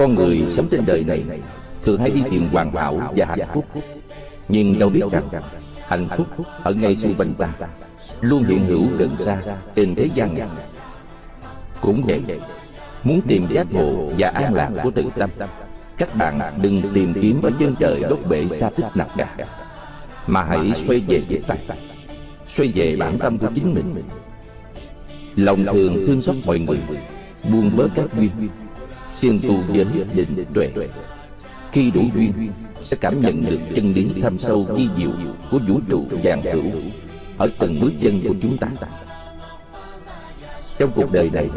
Con người sống trên đời này Thường hay đi tìm hoàn hảo và hạnh phúc. Nhưng đâu biết rằng Hạnh phúc ở ngay xung quanh ta Luôn hiện hữu gần xa Trên thế gian này. Cũng vậy, Muốn tìm giác ngộ và an lạc của tự tâm, Các bạn đừng tìm kiếm ở chân trời gốc bể xa tích nặng cả Mà hãy xoay về chính ta Xoay về bản tâm của chính mình. Lòng thường thương xót mọi người, Buông bớt các duyên siêng tu giới định tuệ. Khi đủ duyên sẽ cảm nhận được chân lý thâm sâu di diệu của vũ trụ vàng hữu ở từng bước chân của chúng ta. trong cuộc đời này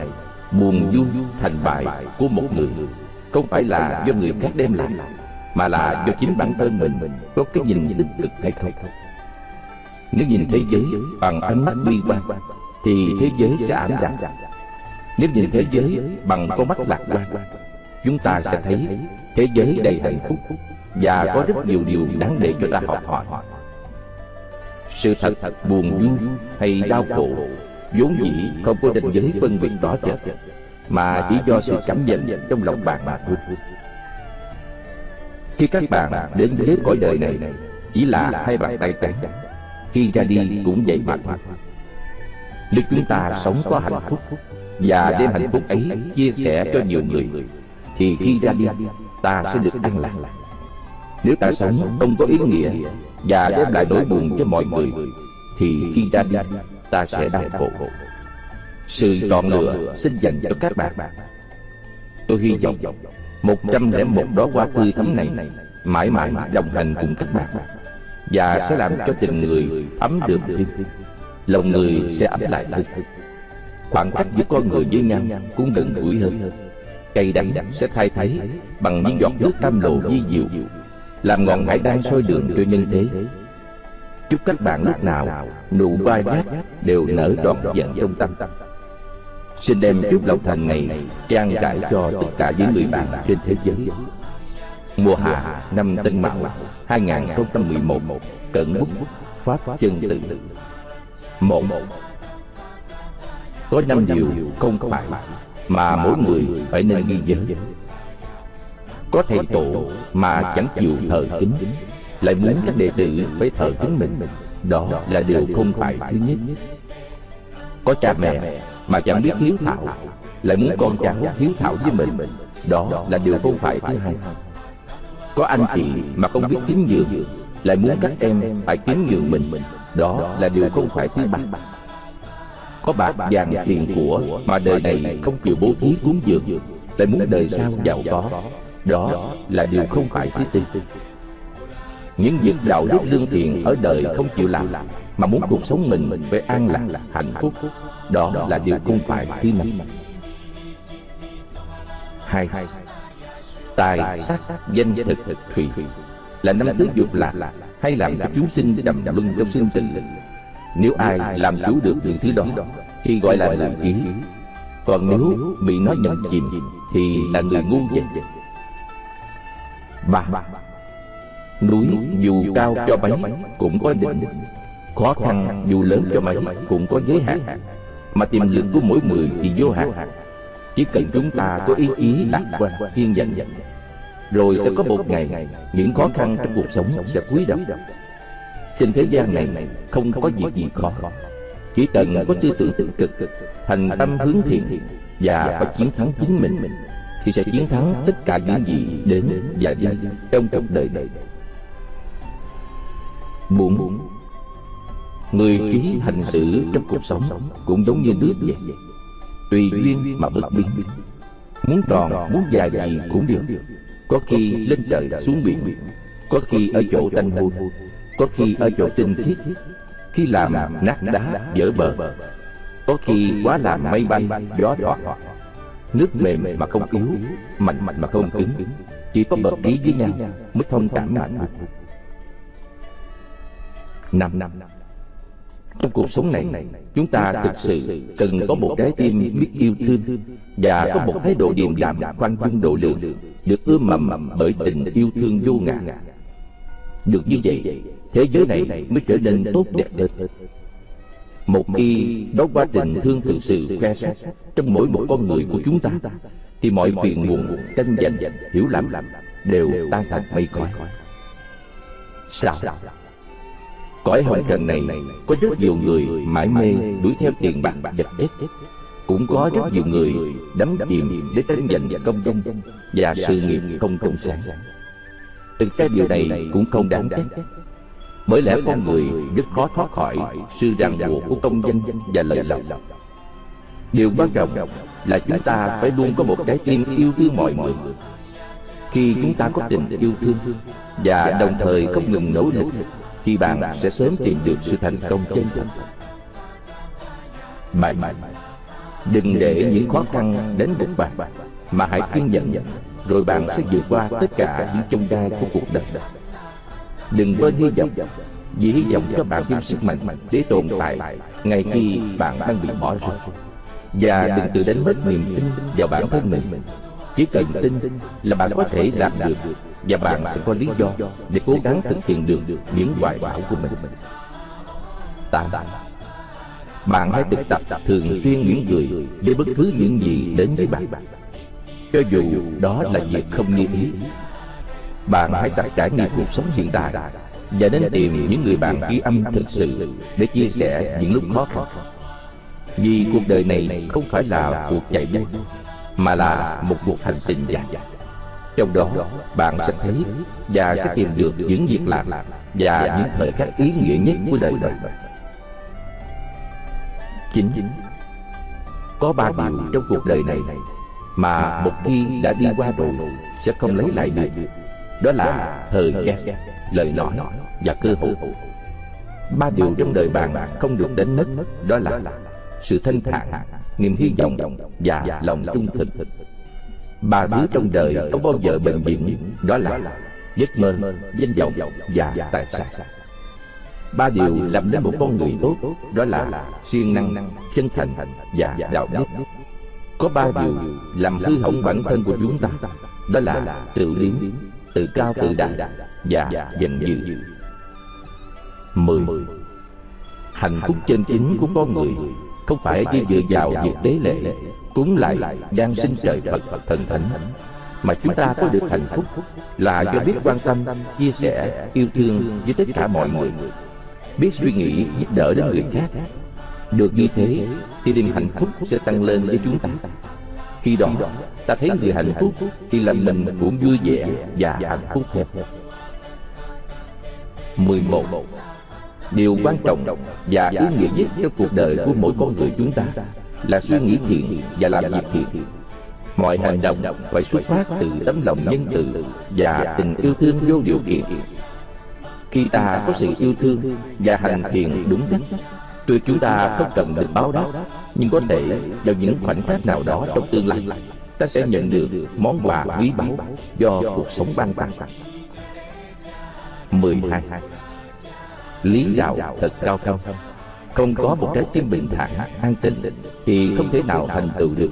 buồn vui thành bại của một người. không phải là do người khác đem lại mà là do chính bản thân mình có cái nhìn tích cực hay không. nếu nhìn thế giới bằng ánh mắt bi quan thì thế giới sẽ ảm đạm nếu nhìn thế giới bằng con mắt lạc quan Chúng ta sẽ thấy thế giới đầy hạnh phúc Và có rất nhiều điều đáng để cho ta học hỏi. Sự thật buồn vui hay đau khổ vốn dĩ không có định giới phân biệt rõ rệt Mà chỉ do sự cảm nhận trong lòng bạn mà thôi. Khi các bạn đến với cõi đời này Chỉ là hai bàn tay trắng. Khi ra đi cũng vậy mà thôi. Nếu chúng ta sống có hạnh phúc và đem hạnh phúc ấy chia sẻ cho nhiều người. thì khi ra đi ta sẽ được an lạc nếu ta sống không có ý nghĩa và đem lại nỗi buồn cho mọi người thì khi ra đi ta sẽ đau khổ. sự chọn lựa xin dành cho các bạn. tôi hy vọng một trăm lẻ một đó hoa tươi thắm này mãi mãi đồng hành cùng các bạn. và sẽ làm cho tình người ấm được thêm. lòng người sẽ ấm lại hơn khoảng cách giữa con người với nhau cũng gần gũi hơn. Cây đắng sẽ thay thế bằng những giọt nước tam lộ di diệu, làm ngọn hải đang soi đường cho nhân thế. Chúc các bạn lúc nào nụ vai gác đều nở đón giận trong tâm. Xin đem chúc lòng thành này trang trải cho tất cả những người bạn trên thế giới. Mùa hạ năm tân mão 2011 cận bút pháp chân tự. Một có năm điều không phải mà mỗi người phải nên ghi nhớ. có thầy tổ mà chẳng chịu thờ kính lại muốn các đệ tử phải thờ kính mình. đó là điều không phải thứ nhất. có cha mẹ mà chẳng biết hiếu thảo lại muốn con cháu hiếu thảo với mình. đó là điều không phải thứ hai. có anh chị mà không biết kính nhường lại muốn các em phải kính nhường mình. đó là điều không phải thứ ba có bạc vàng tiền của mà đời này không chịu bố thí cúng dường lại muốn đời sau giàu có. đó là điều không phải thứ tư. những việc đạo đức lương thiện ở đời không chịu làm mà muốn cuộc sống mình phải an lạc hạnh phúc. đó là điều không phải thứ năm hai tài sắc danh thực thủy là năm thứ dục lạc hay làm cho chúng sinh đầm luân trong sinh tình nếu ai làm chủ được những thứ đó Thì gọi là người trí Còn nếu bị nó nhận chìm Thì là người ngu dại ba Núi dù cao cho mấy Cũng có đỉnh. Khó khăn dù lớn cho mấy Cũng có giới hạn. Mà tiềm lực của mỗi người thì vô hạn. Chỉ cần chúng ta có ý chí lạc quan kiên dần Rồi sẽ có một ngày Những khó khăn trong cuộc sống sẽ cúi đầu trên thế gian này không có việc gì khó. Chỉ cần có tư tưởng tích cực Thành tâm hướng thiện Và có chiến thắng chính mình Thì sẽ chiến thắng tất cả những gì đến và đi trong cuộc đời này. Bốn Người trí hành xử trong cuộc sống Cũng giống như nước vậy. Tùy duyên mà bất biến. Muốn tròn, muốn dài gì cũng được. Có khi lên trời xuống biển. Có khi ở chỗ tanh hôi có khi ở chỗ tinh thiết, khi làm nát đá dở bờ. Có khi quá làm mây bay gió đọt. Nước mềm mà không yếu mạnh mạnh mà không cứng. Chỉ có bậc lý với nhau mới thông cảm mạnh được năm năm. Trong cuộc sống này chúng ta thực sự cần có một trái tim biết yêu thương và có một thái độ điềm đạm khoan dung độ lượng được ươm mầm bởi tình yêu thương vô ngã. Được như vậy thế giới này mới trở nên tốt đẹp được một khi đó quá trình thương thực sự khoe sắc trong mỗi một con người của chúng ta Thì mọi phiền muộn, tranh giành, hiểu lầm Đều tan thành mây khói. Sao? Cõi hồng trần này có rất nhiều người mãi mê đuổi theo tiền bạc vật chất cũng có rất nhiều người đắm chìm để tranh giành công danh và sự nghiệp không công sản thực ra điều này cũng không đáng trách bởi lẽ con người rất khó thoát khỏi sự ràng buộc của công danh và lợi lộc. điều quan trọng là chúng ta phải luôn có một trái tim yêu thương mọi người. khi chúng ta có tình yêu thương và đồng thời không ngừng nỗ lực thì bạn sẽ sớm tìm được sự thành công chân thật. bạn đừng để những khó khăn đến với bạn mà hãy kiên nhẫn. rồi bạn sẽ vượt qua tất cả những chông gai của cuộc đời đừng quên hy vọng vì hy vọng cho bạn thêm sức mạnh để tồn tại ngay khi bạn đang bị bỏ rơi. và đừng tự đánh mất niềm tin vào bản thân mình. Chỉ cần tin là bạn có thể làm được và bạn sẽ có lý do để cố gắng thực hiện được những hoài bão của mình. Tám bạn hãy thực tập thường xuyên những người với bất cứ những gì đến với bạn. Cho dù đó là việc không như ý bạn hãy tập trải nghiệm cuộc sống hiện tại và nên tìm những người bạn ghi âm thực sự để chia sẻ những lúc khó khăn. vì cuộc đời này không phải là cuộc chạy đua mà là một cuộc hành trình dài trong đó bạn sẽ thấy và sẽ tìm được những việc làm và những thời khắc ý nghĩa nhất của đời đời chính có ba điều trong cuộc đời này mà một khi đã đi qua rồi sẽ không lấy lại được đó là thời gian lời nói và cơ hội. ba điều trong đời bạn không được đánh mất đó là sự thanh thản niềm hy vọng và lòng trung thực. ba thứ trong đời không bao giờ bền vững đó là giấc mơ danh vọng và tài sản. ba điều làm nên một con người tốt đó là siêng năng chân thành và đạo đức. có ba điều làm hư hỏng bản thân của chúng ta đó là tự liếm tự cao tự đại và giận dữ mười. Hạnh phúc chân chính của con người không phải chỉ dựa vào việc tế lễ cúng lại gian sinh trời phật thần thánh. mà chúng ta có được hạnh phúc là do biết quan tâm chia sẻ yêu thương với tất cả mọi người. biết suy nghĩ giúp đỡ đến người khác. được như thế thì niềm hạnh phúc sẽ tăng lên với chúng ta. khi đó ta thấy người hạnh phúc thì làm mình cũng vui vẻ và hạnh phúc theo 11 Điều quan trọng và ý nghĩa nhất trong cuộc đời của mỗi con người chúng ta là suy nghĩ thiện và làm việc thiện. Mọi hành động phải xuất phát từ tấm lòng nhân từ và tình yêu thương vô điều kiện. Khi ta có sự yêu thương và hành thiện đúng cách, tuy chúng ta không cần được báo đáp, nhưng có thể vào những khoảnh khắc nào đó trong tương lai, ta sẽ nhận được món quà quý báu do cuộc sống ban tặng. 12 lý đạo thật cao cao, không có một trái tim bình thản an tĩnh thì không thể nào thành tựu được.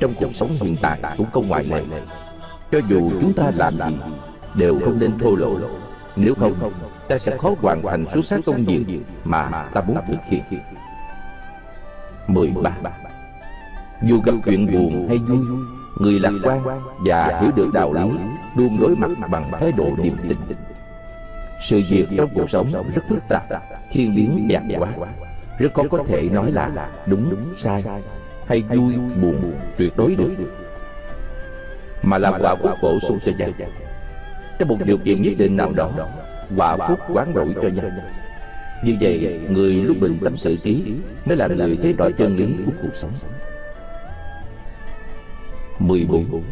Trong cuộc sống hiện tại cũng không ngoại lệ. Cho dù chúng ta làm gì đều không nên thô lỗ. Nếu không ta sẽ khó hoàn thành xuất sắc công việc mà ta muốn thực hiện. 13 dù gặp chuyện buồn hay vui, người lạc quan và hiểu được đạo lý luôn đối mặt bằng thái độ điềm tĩnh. Sự việc trong cuộc sống rất phức tạp, thiên biến vạn hóa rất khó có thể nói là đúng, sai hay vui, buồn, tuyệt đối được. Mà là quả phúc bổ sung cho nhau. Trong một điều kiện nhất định nào đó, quả phúc quán đổi cho nhau. Như vậy, người lúc bình tâm sự trí mới là người thấy rõ chân lý của cuộc sống. 14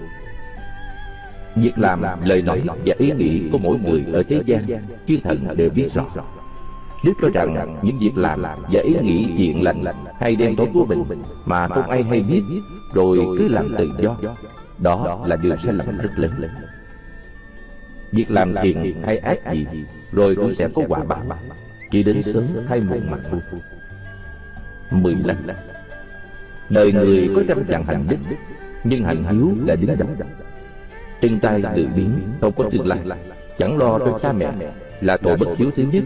Việc làm, lời nói và ý nghĩ của mỗi người ở thế gian Chư thần đều biết rõ. Nếu cho rằng những việc làm và ý nghĩ thiện lành hay đen tối của mình Mà không ai hay biết Rồi cứ làm tự do. Đó là điều sai lầm rất lớn. Việc làm thiện hay ác gì Rồi cũng sẽ có quả báo. Chỉ đến sớm hay muộn mà thôi. Mười lần Đời người có trăm vạn hành đức nhưng hành hiếu là đứng đầu chân tay tự biến không có tương lai chẳng lo cho cha mẹ là tội bất hiếu thứ nhất.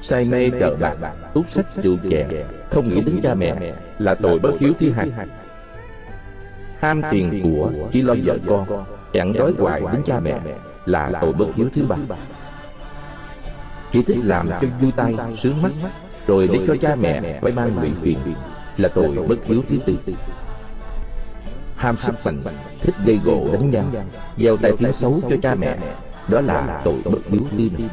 say mê cờ bạc tút sách rượu chè không nghĩ đến cha mẹ là tội bất hiếu thứ hai. Ham tiền của Chỉ lo vợ con Chẳng đói hoài đến cha mẹ Là tội bất hiếu thứ ba. Chỉ thích làm cho vui tay Sướng mắt Rồi để cho cha mẹ Phải mang lụy phiền Là tội bất hiếu thứ tư Ham sức mạnh, Thích gây gỗ đánh nhau, Gieo tai tiếng xấu cho cha mẹ, Đó là tội bất hiếu tư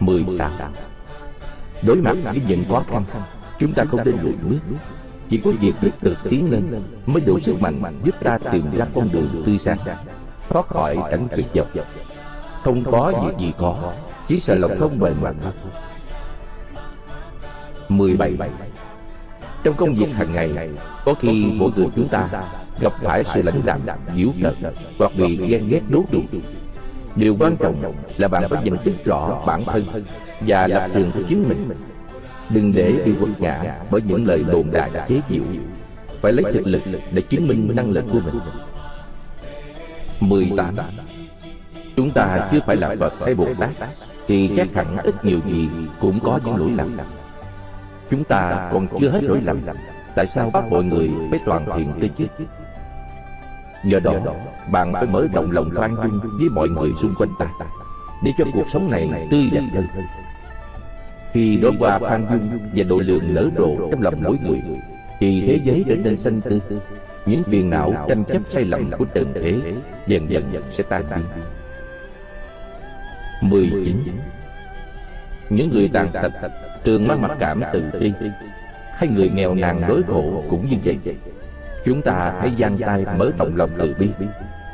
Mười sáu Đối mặt với những khó khăn, Chúng ta không nên lùi bước. Chỉ có việc tích cực tiến lên Mới đủ sức mạnh giúp ta tìm ra con đường tươi sáng, Thoát khỏi cảnh tuyệt vọng. Không có việc gì có, Chỉ sợ lòng không bền mà thôi 17 trong công việc hàng ngày Có khi mỗi người chúng ta Gặp phải sự lãnh đạm, giễu cợt Hoặc bị ghen ghét đố kỵ Điều quan trọng là bạn phải nhận thức rõ bản thân Và lập trường của chính mình. Đừng để bị quật ngã bởi những lời đồn đại chế giễu Phải lấy thực lực để chứng minh năng lực của mình. 18 Chúng ta chưa phải là Phật hay Bồ Tát Thì chắc hẳn ít nhiều gì cũng có những lỗi lầm Chúng ta còn chưa hết lỗi lầm. Tại sao bắt mọi người phải toàn thiện tới chứ? Do đó bạn phải mở rộng lòng khoan dung với mọi người xung quanh ta Để cho cuộc sống này tươi đẹp hơn. Khi đó qua khoan dung và độ lượng nở rộ trong lòng mỗi người Thì thế giới trở nên xanh tươi Những phiền não tranh chấp sai lầm của trần thế Dần dần sẽ tan biến 19 Những người tàn tật thường mang mặc cảm tự ti Hay người nghèo nàn đối khổ cũng như vậy. Chúng ta hãy giang tay mở rộng lòng từ bi,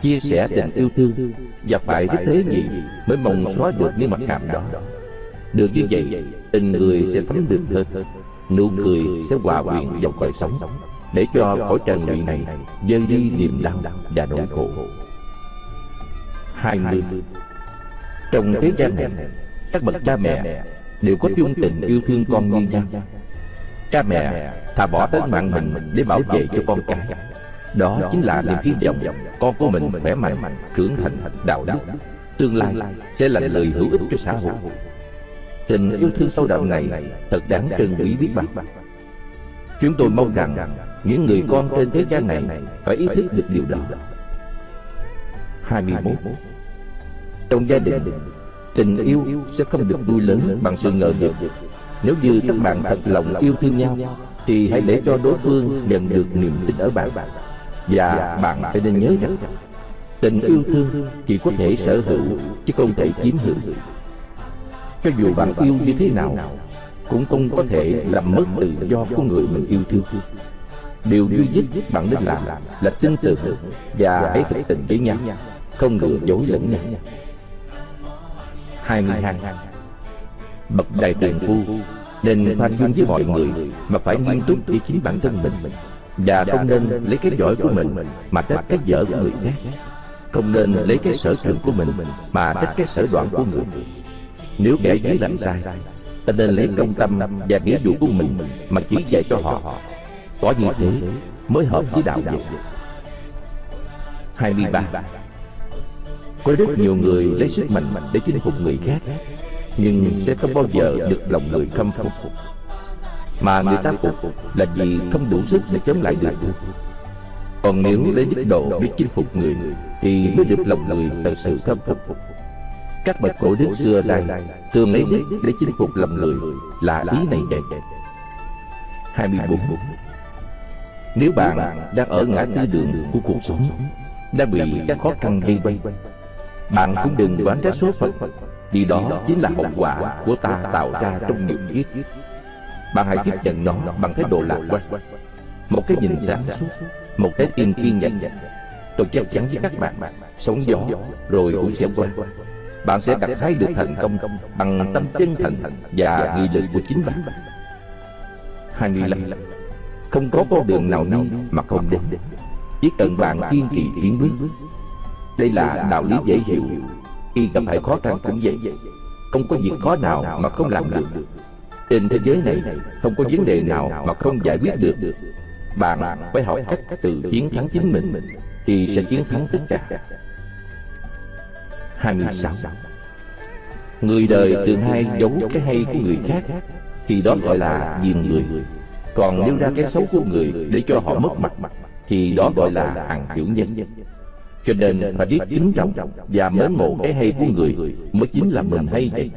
Chia sẻ tình yêu thương, Và phải thế thế gì Mới mong xóa được những mặc cảm đó. Được như vậy, Tình người sẽ thấm được hơn. Nụ cười sẽ hòa quyện vào cõi sống, Để cho khỏi trần đời này Dơi đi niềm đau và nỗi khổ. 20 Trong thế gian này, Các bậc cha mẹ Đều có chung tình yêu thương con như nhau Cha mẹ thà bỏ tính mạng mình để bảo vệ cho con cái. Đó chính là niềm hy vọng con của mình khỏe mạnh, trưởng thành, đạo đức Tương lai sẽ là lời hữu ích cho xã hội. Tình yêu thương sâu đậm này thật đáng trân quý biết bao. Chúng tôi mong rằng những người con trên thế gian này phải ý thức được điều đó. 21 Trong gia đình Tình yêu sẽ không được nuôi lớn bằng sự ngờ vực Nếu như các bạn thật lòng yêu thương nhau, Thì hãy để cho đối phương nhận được niềm tin ở bạn. Và bạn phải nên nhớ rằng, Tình yêu thương chỉ có thể sở hữu Chứ không thể chiếm hữu. Cho dù bạn yêu như thế nào, Cũng không có thể làm mất tự do của người mình yêu thương. Điều duy nhất bạn nên làm là tin tưởng Và hãy thực tình với nhau, Không được dối lẫn nhau. 22 Bậc đại trượng phu Nên khoan dung với mọi người Mà phải nghiêm túc với chính bản thân mình. Và không nên lấy cái giỏi của mình Mà trách cái dở của người khác. Không nên lấy cái sở trường của mình Mà trách cái sở đoạn của người. Nếu kẻ dưới làm sai Ta nên lấy công tâm và nghĩa vụ của mình Mà chỉ dạy cho họ. Có như thế mới hợp với đạo dục 23 có rất nhiều người lấy sức mạnh để chinh phục người khác, Nhưng sẽ không bao giờ được lòng người khâm phục. Mà người ta phục là vì không đủ sức để chống lại được. Còn nếu lấy đức độ để chinh phục người, Thì mới được lòng người thật sự khâm phục. Các bậc cổ đức xưa nay Thường lấy đức để chinh phục lòng người Là ý này vậy 24 Nếu bạn đang ở ngã tư đường của cuộc sống Đang bị các khó khăn gây vây bạn cũng đừng đoán trách số phận. Vì đó chính là hậu quả của ta tạo ra trong nhiều kiếp. Bạn hãy tiếp nhận nó bằng thái độ lạc quan. Một cái nhìn sáng suốt. Một trái tim kiên nhẫn. Tôi chắc chắn với các bạn. Sống gió rồi cũng sẽ qua Bạn sẽ gặt hái được thành công Bằng tâm chân thành và nghị lực của chính bạn. 25 Không có con đường nào đi mà không đến. Chỉ cần bạn kiên trì tiến bước đây là đạo lý dễ hiểu. Khi gặp phải khó khăn cũng vậy Không có việc khó nào mà không làm được. Trên thế giới này Không có vấn đề nào mà không giải quyết được. Bạn phải học cách từ chiến thắng chính mình Thì sẽ chiến thắng tất cả. 26 Người đời thường hay giấu cái hay của người khác Thì đó gọi là diền người. Còn nêu ra cái xấu của người để cho họ mất mặt Thì đó gọi là hằng hiểu nhân cho nên phải biết kính trọng Và mến mộ cái hay của người Mới chính là mình hay vậy.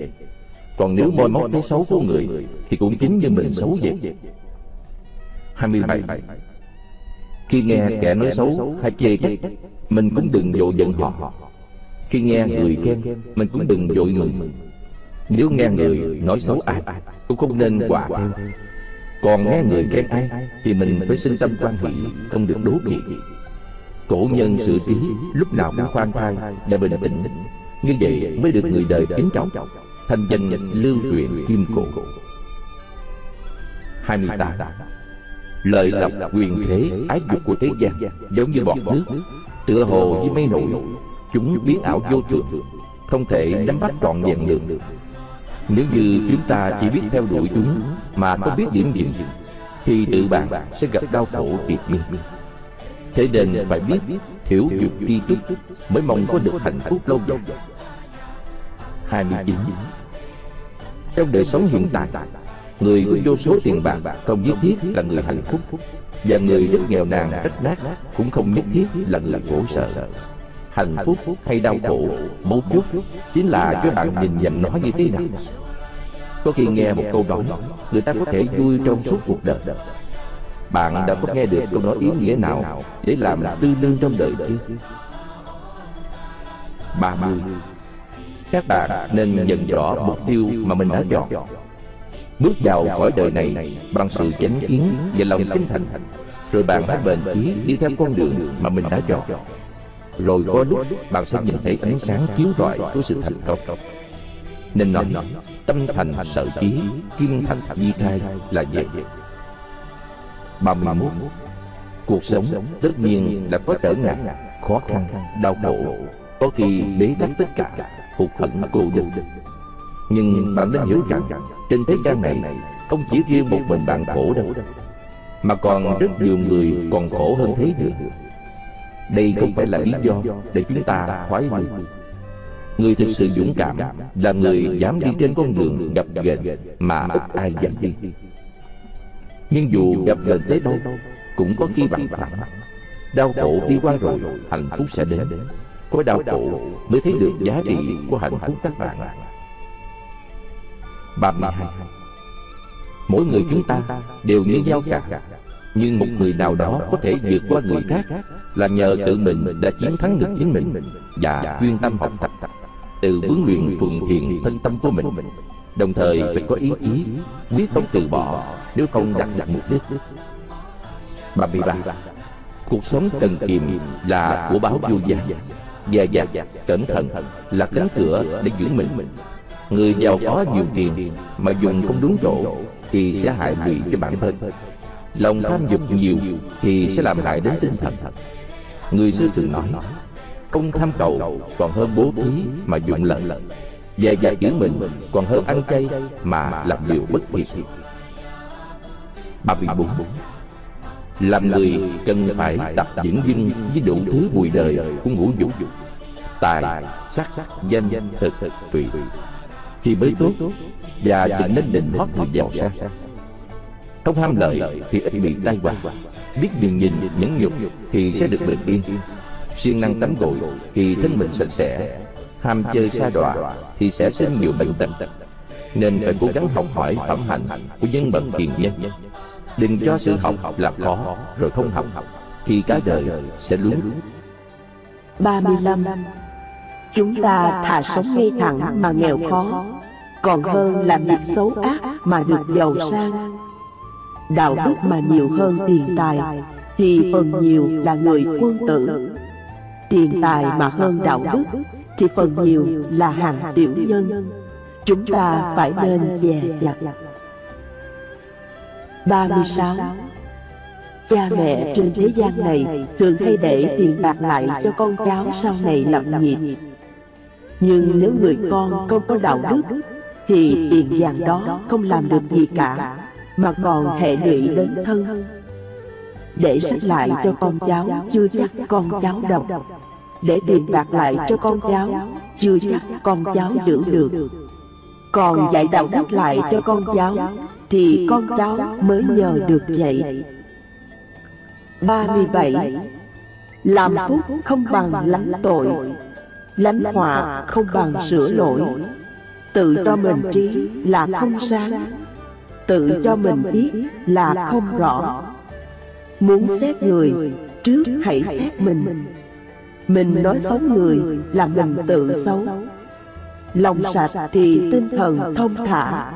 Còn nếu moi móc cái xấu của người Thì cũng chính như mình xấu vậy. 27 Khi nghe kẻ nói xấu hay chê trách Mình cũng đừng vội giận họ. Khi nghe người khen, Mình cũng đừng vội mừng Nếu nghe người nói xấu ai, Cũng không nên quả theo còn nghe người khen ai Thì mình phải sinh tâm quan hỷ, Không được đố kỵ. Cổ nhân sự trí lúc nào cũng khoan thai Và bình tĩnh Như vậy mới được người đời kính trọng. Thành danh lưu truyền kim cổ. 28 Lợi lộc quyền thế ái dục của thế gian Giống như bọt nước Tựa hồ với mây nổi. Chúng biến ảo vô thường Không thể nắm bắt trọn vẹn được. nếu như chúng ta chỉ biết theo đuổi chúng Mà không biết điểm dừng Thì tự bạn sẽ gặp đau khổ tuyệt miên Thế nên phải biết Hiểu dục tri túc Mới mong có được hạnh phúc lâu dài. 29 Trong đời sống hiện tại, Người có vô số tiền bạc Không nhất thiết là người hạnh phúc, Và người rất nghèo nàn, rách nát Cũng không nhất thiết là người khổ sở. Hạnh phúc hay đau khổ, mấu chốt chính là cho bạn nhìn nhận nó như thế nào. Có khi nghe một câu nói, người ta có thể vui trong suốt cuộc đời bạn đã có nghe được câu nói ý nghĩa nào để làm tư lương trong đời chưa ba các bạn nên nhận rõ mục tiêu mà mình đã chọn. Bước vào khỏi đời này bằng sự chánh kiến và lòng kính thành. Rồi bạn hãy bền chí đi theo con đường mà mình đã chọn. Rồi có lúc bạn sẽ nhìn thấy ánh sáng chiếu rọi của sự thành công. Nên nói, Tâm thành sở chí, Kim thành di khai là vậy. 31 Cuộc sống tất nhiên là có trở ngại Khó khăn, đau khổ. Có khi bế tắc tất cả Hụt hận cô đơn Nhưng bạn nên hiểu rằng Trên thế gian này Không chỉ riêng một mình bạn khổ đâu Mà còn rất nhiều người còn khổ hơn thế nữa. đây không phải là lý do để chúng ta khoái lui Người thực sự dũng cảm là người dám đi trên con đường gặp ghềnh mà ít ai dám đi Nhưng dù gặp ghềnh tới đâu cũng có khi bằng phẳng Đau khổ đi qua rồi, hạnh phúc sẽ đến. Có đau khổ mới thấy được giá trị của hạnh phúc các bạn. 32 Mỗi người chúng ta đều như nhau cả. Nhưng một người nào đó có thể vượt qua người khác là nhờ tự mình đã chiến thắng được chính mình và chuyên tâm học tập tự huấn luyện thuận thiện thân tâm của mình đồng thời phải có ý chí quyết không từ bỏ nếu không đạt được mục đích. 33 cuộc sống cần kiệm là của báo vô giá dè dặt cẩn thận là cánh cửa để giữ mình. người giàu có nhiều tiền mà dùng không đúng chỗ thì sẽ hại lụy cho bản thân. lòng tham dục nhiều thì sẽ làm hại đến tinh thần. Người xưa thường nói Không tham cầu còn hơn bố thí mà dụng lợi về dạy giữ mình còn hơn ăn chay mà làm điều bất thiện ba bốn Làm người cần phải tập dưỡng dinh với đủ thứ bùi đời của ngũ dục Tài, sắc, danh, thực, tùy. Thì mới tốt Và đừng nên định hót người giàu sang. Không ham lợi thì ít bị tai họa. Biết đường nhìn nhẫn nhục thì sẽ được bình yên. Siêng năng tắm gội thì thân mình sạch sẽ ham chơi xa đọa thì sẽ sinh nhiều bệnh tật. Nên phải cố gắng học hỏi phẩm hạnh của nhân. Bậc hiền nhân. Đừng cho sự học là khó rồi không học thì cả đời sẽ lún. 35 Chúng ta thà sống ngay thẳng mà nghèo khó Còn hơn làm việc xấu ác mà được giàu sang. đạo đức mà nhiều hơn tiền tài thì phần nhiều là người quân tử. tiền tài mà hơn đạo đức thì phần nhiều là hàng tiểu nhân. chúng ta phải nên dè dặt. 36 Cha mẹ trên thế gian này thường hay để tiền bạc lại cho con cháu sau này lập nghiệp. Nhưng nếu người con không có đạo đức, thì tiền vàng đó không làm được gì cả mà còn hệ lụy đến thân. để sách lại cho con cháu chưa chắc con cháu đọc để tiền bạc lại cho con cháu chưa chắc con cháu giữ được. còn dạy đạo đức lại cho con cháu Thì con cháu mới nhờ được vậy. 37 Làm phúc không bằng lánh tội Lánh họa không bằng sửa lỗi. Tự cho mình trí là không sáng. Tự cho mình biết là không rõ. Muốn xét người Trước hãy xét mình Mình nói xấu người là mình tự xấu. Lòng sạch thì tinh thần thông thả.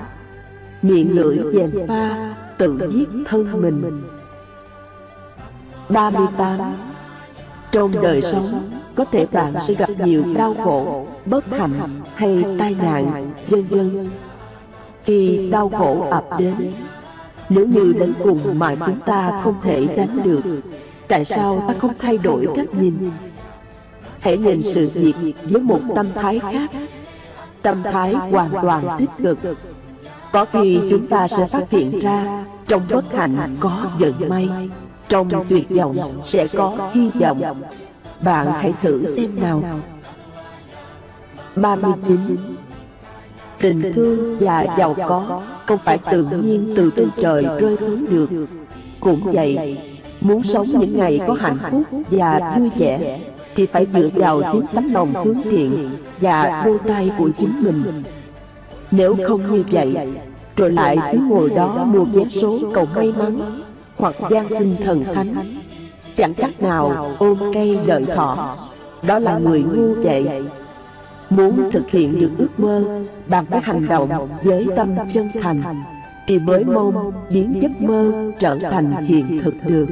Miệng lưỡi dèm pha Tự giết thân mình. 38 Trong đời sống Có thể bạn sẽ gặp nhiều đau khổ Bất hạnh hay tai nạn Vân vân. Khi đau khổ ập đến Nếu như đến cùng mà chúng ta không thể đánh được Tại sao ta không thay đổi cách nhìn Hãy nhìn sự việc với một tâm thái khác. Tâm thái hoàn toàn tích cực. Có khi chúng ta sẽ phát hiện ra Trong bất hạnh có vận may, Trong tuyệt vọng sẽ có hy vọng. Bạn hãy thử xem nào. 39 Tình thương và giàu có Không phải tự nhiên từ trên trời rơi xuống được. Cũng vậy, Muốn sống những ngày có hạnh phúc và vui vẻ thì phải dựa vào chính tấm lòng hướng thiện Và đôi tay của chính mình. Nếu không như vậy Rồi lại cứ ngồi đó mua vé số cầu may mắn Hoặc gian sinh thần thánh. Chẳng cách nào ôm cây đợi thọ. Đó là người ngu vậy Muốn thực hiện được ước mơ Bạn phải hành động với tâm chân thành. thì mới mong biến giấc mơ trở thành hiện thực được.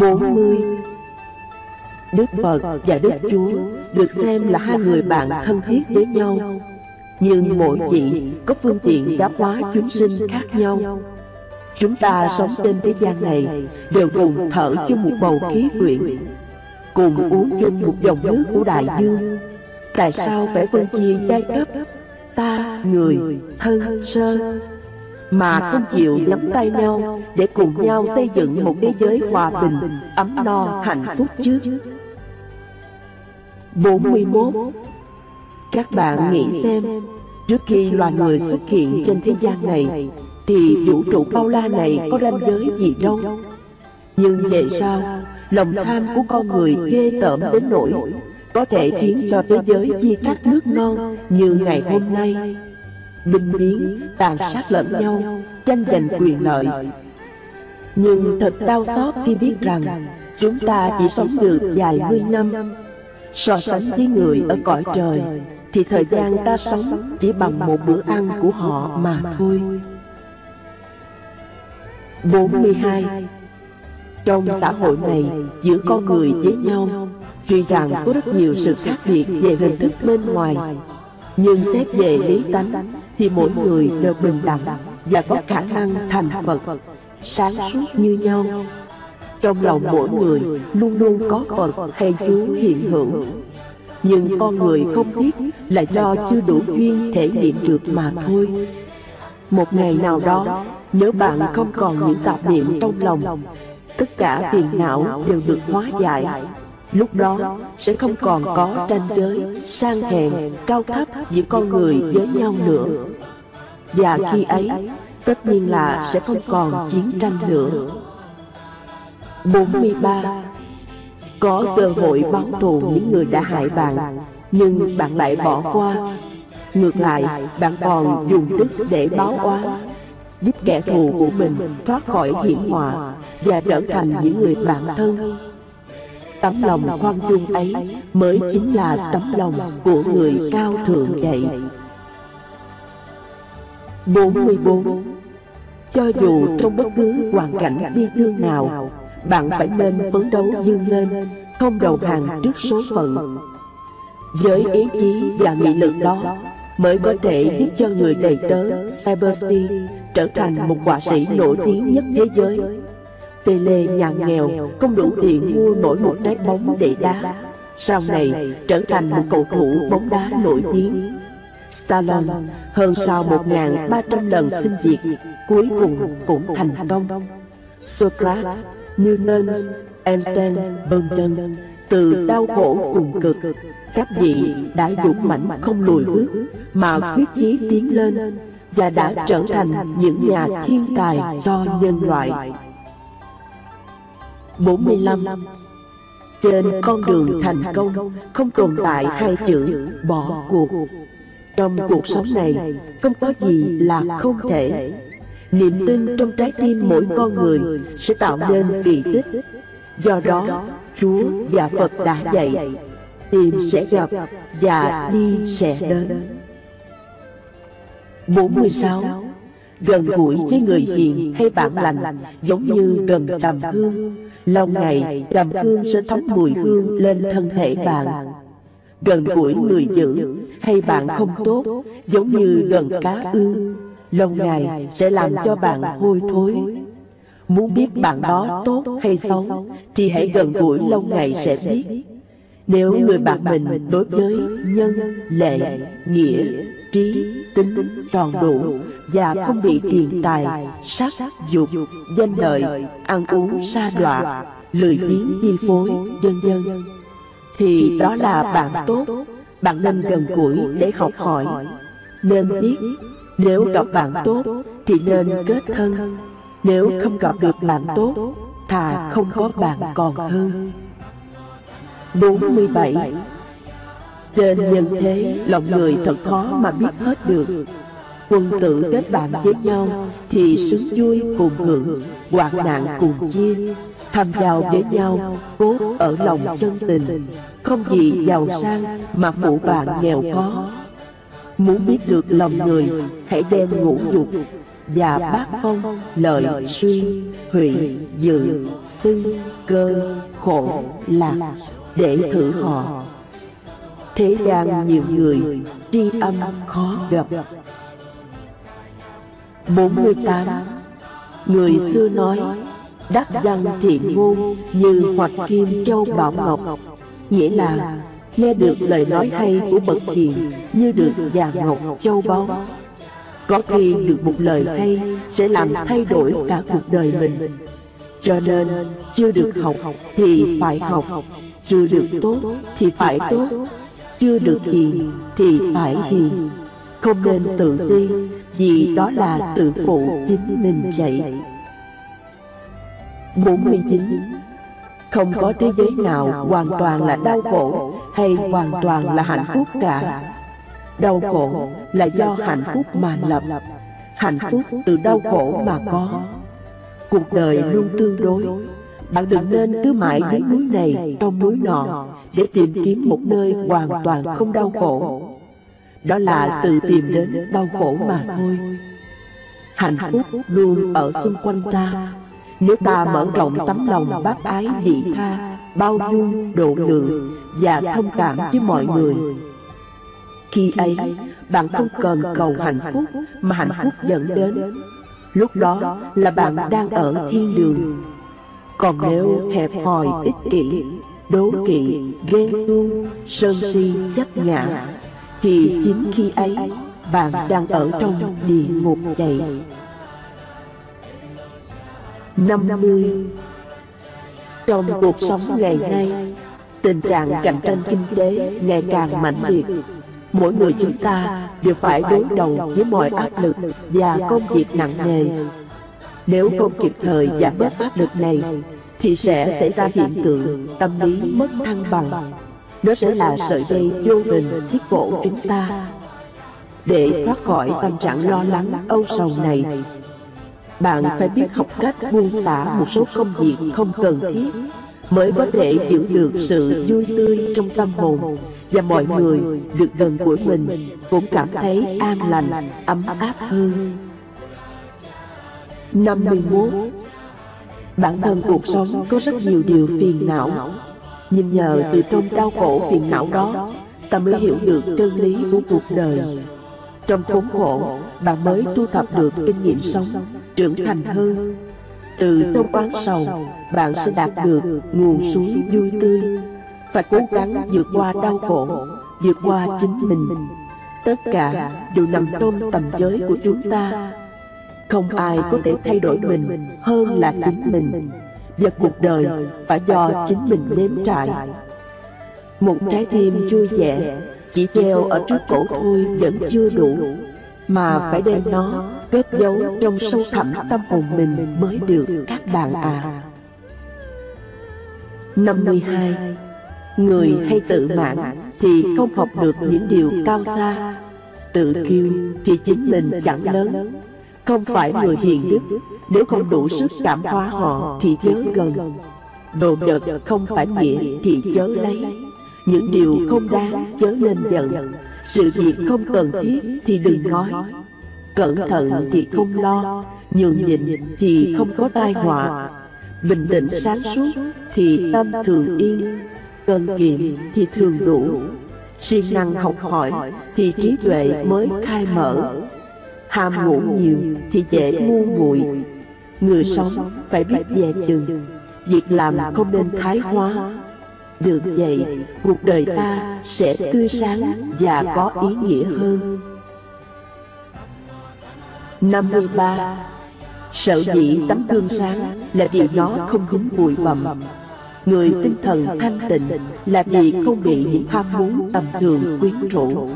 40 Đức Phật và Đức Chúa được xem là hai người bạn thân thiết với nhau. Nhưng mỗi vị có phương tiện giáo hóa chúng sinh khác nhau. Chúng ta sống trên thế gian này đều cùng thở chung một bầu khí quyển Cùng uống chung một dòng nước của đại dương. Tại sao phải phân chia giai cấp? ta, người, thân, sơ. Mà không chịu nắm tay nhau Để cùng nhau xây dựng một thế giới hòa bình, ấm no, hạnh phúc chứ 41 Các bạn nghĩ xem Trước khi loài người xuất hiện trên thế gian này Thì vũ trụ bao la này có ranh giới gì đâu Nhưng về sao Lòng tham của con người ghê tởm đến nỗi có thể khiến cho thế giới chia cắt nước non như ngày hôm nay. Binh biến, tàn sát lẫn nhau, tranh giành quyền lợi. Nhưng thật đau xót khi biết rằng chúng ta chỉ sống được vài mươi năm. So sánh với người ở cõi trời, thì thời gian ta sống chỉ bằng một bữa ăn của họ mà thôi. 42. Trong xã hội này, giữa con người với nhau Tuy rằng có rất nhiều sự khác biệt về hình thức bên ngoài Nhưng xét về lý tánh Thì mỗi người đều bình đẳng Và có khả năng thành Phật Sáng suốt như nhau trong lòng mỗi người luôn luôn có Phật hay Chúa hiện hữu Nhưng con người không biết là do chưa đủ duyên thể nghiệm được mà thôi Một ngày nào đó Nếu bạn không còn những tạp niệm trong lòng Tất cả phiền não đều được hóa giải Lúc đó sẽ không còn có tranh giới, sang hèn, cao thấp giữa con người với nhau nữa. Và khi ấy, tất nhiên là sẽ không còn chiến tranh nữa. 43. Có cơ hội báo thù những người đã hại bạn, nhưng bạn lại bỏ qua. Ngược lại, bạn còn dùng đức để báo oán, giúp kẻ thù của mình thoát khỏi hiểm họa và trở thành những người bạn thân Tấm lòng khoan dung ấy mới chính là tấm lòng của người cao thượng vậy. 44. Cho dù trong bất cứ hoàn cảnh bi thương nào, bạn phải nên phấn đấu dương lên, không đầu hàng trước số phận. Với ý chí và nghị lực đó mới có thể giúp cho người đầy tớ Cybersty trở thành một họa sĩ nổi tiếng nhất thế giới. Pele nhà nghèo không đủ tiền mua nổi một trái bóng để đá Sau này trở thành một cầu thủ bóng đá nổi tiếng. Stallone hơn sau 1.300 lần xin việc Cuối cùng cũng thành công. Socrates, Newton, Einstein, vân vân Từ đau khổ cùng cực Các vị đã dũng mãnh không lùi bước Mà quyết chí tiến lên và đã trở thành những nhà thiên tài cho nhân loại. 45. Trên con đường thành công không tồn tại hai chữ bỏ cuộc. Trong cuộc sống này không có gì là không thể. Niềm tin trong trái tim mỗi con người sẽ tạo nên kỳ tích. Do đó, Chúa và Phật đã dạy tìm sẽ gặp và đi sẽ đến. 46 Gần gũi với người hiền hay bạn lành Giống như gần trầm hương. Lâu ngày trầm hương sẽ thấm mùi hương lên thân thể bạn. Gần gũi người dữ hay bạn không tốt Giống như gần cá ương. Lâu ngày sẽ làm cho bạn hôi thối. Muốn biết bạn đó tốt hay xấu Thì hãy gần gũi lâu ngày sẽ biết. Nếu người bạn mình đối với nhân, lệ, nghĩa, trí, tính tròn đủ Và không bị tiền tài, sắc, dục, danh lợi, ăn uống xa đọa Lười biếng chi phối, dân dân Thì đó là bạn tốt. Bạn nên gần gũi để học hỏi. Nên biết nếu gặp bạn tốt Thì nên kết thân. Nếu không gặp được bạn tốt Thà không có bạn còn hơn. 47 Trên nhân thế, Lòng người thật khó mà biết hết được. Quân tử kết bạn với nhau Thì sướng vui cùng hưởng, Hoạn nạn cùng chia. Tham giao với nhau Cốt ở lòng chân tình. Không gì giàu sang Mà phụ bạn nghèo khó. Muốn biết được lòng người, Hãy đem ngũ dục và bát phong, lợi, suy, hủy, dự sư cơ, khổ, lạc để thử họ. Thế gian nhiều người tri âm khó gặp. 48 Người xưa nói, Đắc văn thiện ngôn như hoạch kim châu bảo ngọc Nghĩa là nghe được lời nói hay của bậc hiền Như được già ngọc châu báu. Có khi được một lời hay sẽ làm thay đổi cả cuộc đời mình. Cho nên, chưa được học thì phải học, Chưa được tốt thì phải tốt, Chưa được hiền thì phải hiền. Không nên tự ti, Vì đó là tự phụ chính mình vậy. 49 không có thế giới nào hoàn toàn là đau khổ Hay hoàn toàn là hạnh phúc cả. Đau khổ là do hạnh phúc mà lập. Hạnh phúc từ đau khổ mà có. Cuộc đời luôn tương đối. Bạn đừng nên cứ mãi đến núi này, trong núi nọ, Để tìm kiếm một nơi hoàn toàn không đau khổ. Đó là tự tìm đến đau khổ mà thôi. Hạnh phúc luôn ở xung quanh ta. Nếu ta mở rộng tấm lòng bác ái dị tha Bao dung, độ lượng Và thông cảm với mọi người khi ấy, bạn không cần cầu hạnh phúc mà hạnh phúc dẫn đến. Lúc đó là bạn đang ở thiên đường. Còn nếu hẹp hòi ích kỷ, đố kỵ, ghen tuông, sơn si, chấp ngã, thì chính khi ấy bạn đang ở trong địa ngục vậy. 50. Trong cuộc sống ngày nay, tình trạng cạnh tranh kinh tế ngày càng mạnh liệt mỗi người chúng ta đều phải đối đầu với mọi áp lực và công việc nặng nề. Nếu không kịp thời giảm bớt áp lực này, thì sẽ xảy ra hiện tượng tâm lý mất thăng bằng. Nó sẽ là sợi dây vô hình xiết cổ chúng ta. Để thoát khỏi tâm trạng lo lắng, âu sầu này, bạn phải biết học cách buông xả một số công việc không cần thiết mới có thể giữ được sự vui tươi trong tâm hồn và mọi người được gần gũi mình cũng cảm thấy an lành, ấm áp hơn. 51. Bản thân cuộc sống có rất nhiều điều phiền não, nhưng nhờ từ trong đau khổ phiền não đó, ta mới hiểu được chân lý của cuộc đời. Trong khốn khổ, bạn mới tu tập được kinh nghiệm sống, trưởng thành hơn. Từ trong oán sầu, bạn sẽ đạt được nguồn suối vui tươi. Phải cố gắng vượt qua đau khổ vượt qua chính mình. Tất cả đều nằm trong tầm giới của chúng ta. Không ai có thể thay đổi mình hơn là chính mình. Và cuộc đời phải do chính mình nếm trải. Một trái tim vui vẻ chỉ treo ở trước cổ thôi vẫn chưa đủ Mà phải đem nó cất giấu trong sâu thẳm tâm hồn mình mới được các bạn à. 52 Người hay tự mãn thì không học được những điều cao xa. Tự kiêu thì chính mình chẳng lớn. Không phải người hiền đức Nếu không đủ sức cảm hóa họ thì chớ gần. Đồ vật không phải nghĩa thì chớ lấy những điều không đáng chớ nên giận. Sự việc không cần thiết thì đừng nói. Cẩn thận thì không lo. Nhường nhịn thì không có tai họa. Bình định sáng suốt thì tâm thường yên. Cần kiệm thì thường đủ. Siêng năng học hỏi thì trí tuệ mới khai mở. Ham ngủ nhiều thì dễ ngu muội. Người sống phải biết dè chừng. Việc làm không nên thái hóa được vậy cuộc đời ta sẽ tươi sáng và có ý nghĩa hơn 53 Sở dĩ tấm gương sáng là vì nó không dính bụi bặm Người tinh thần thanh tịnh là vì không bị những ham muốn tầm thường quyến rũ.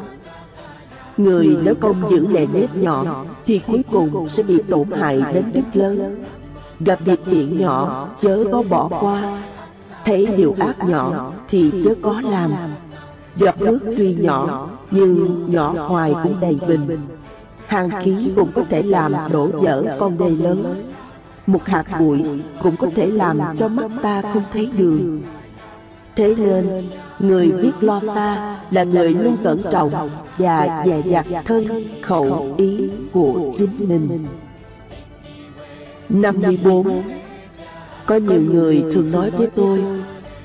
Người nếu không giữ lệ nếp nhỏ thì cuối cùng sẽ bị tổn hại đến rất lớn. Gặp việc chuyện nhỏ chớ có bỏ qua, thấy điều ác nhỏ thì chớ có làm. Giọt nước tuy nhỏ nhưng nhỏ hoài cũng đầy bình. Hàng khí cũng có thể làm đổ vỡ con đê lớn một hạt bụi cũng có thể làm cho mắt ta không thấy đường. Thế nên, người biết lo xa là người luôn cẩn trọng và dè dặt thân, khẩu, ý của chính mình. 54. Có nhiều người thường nói với tôi,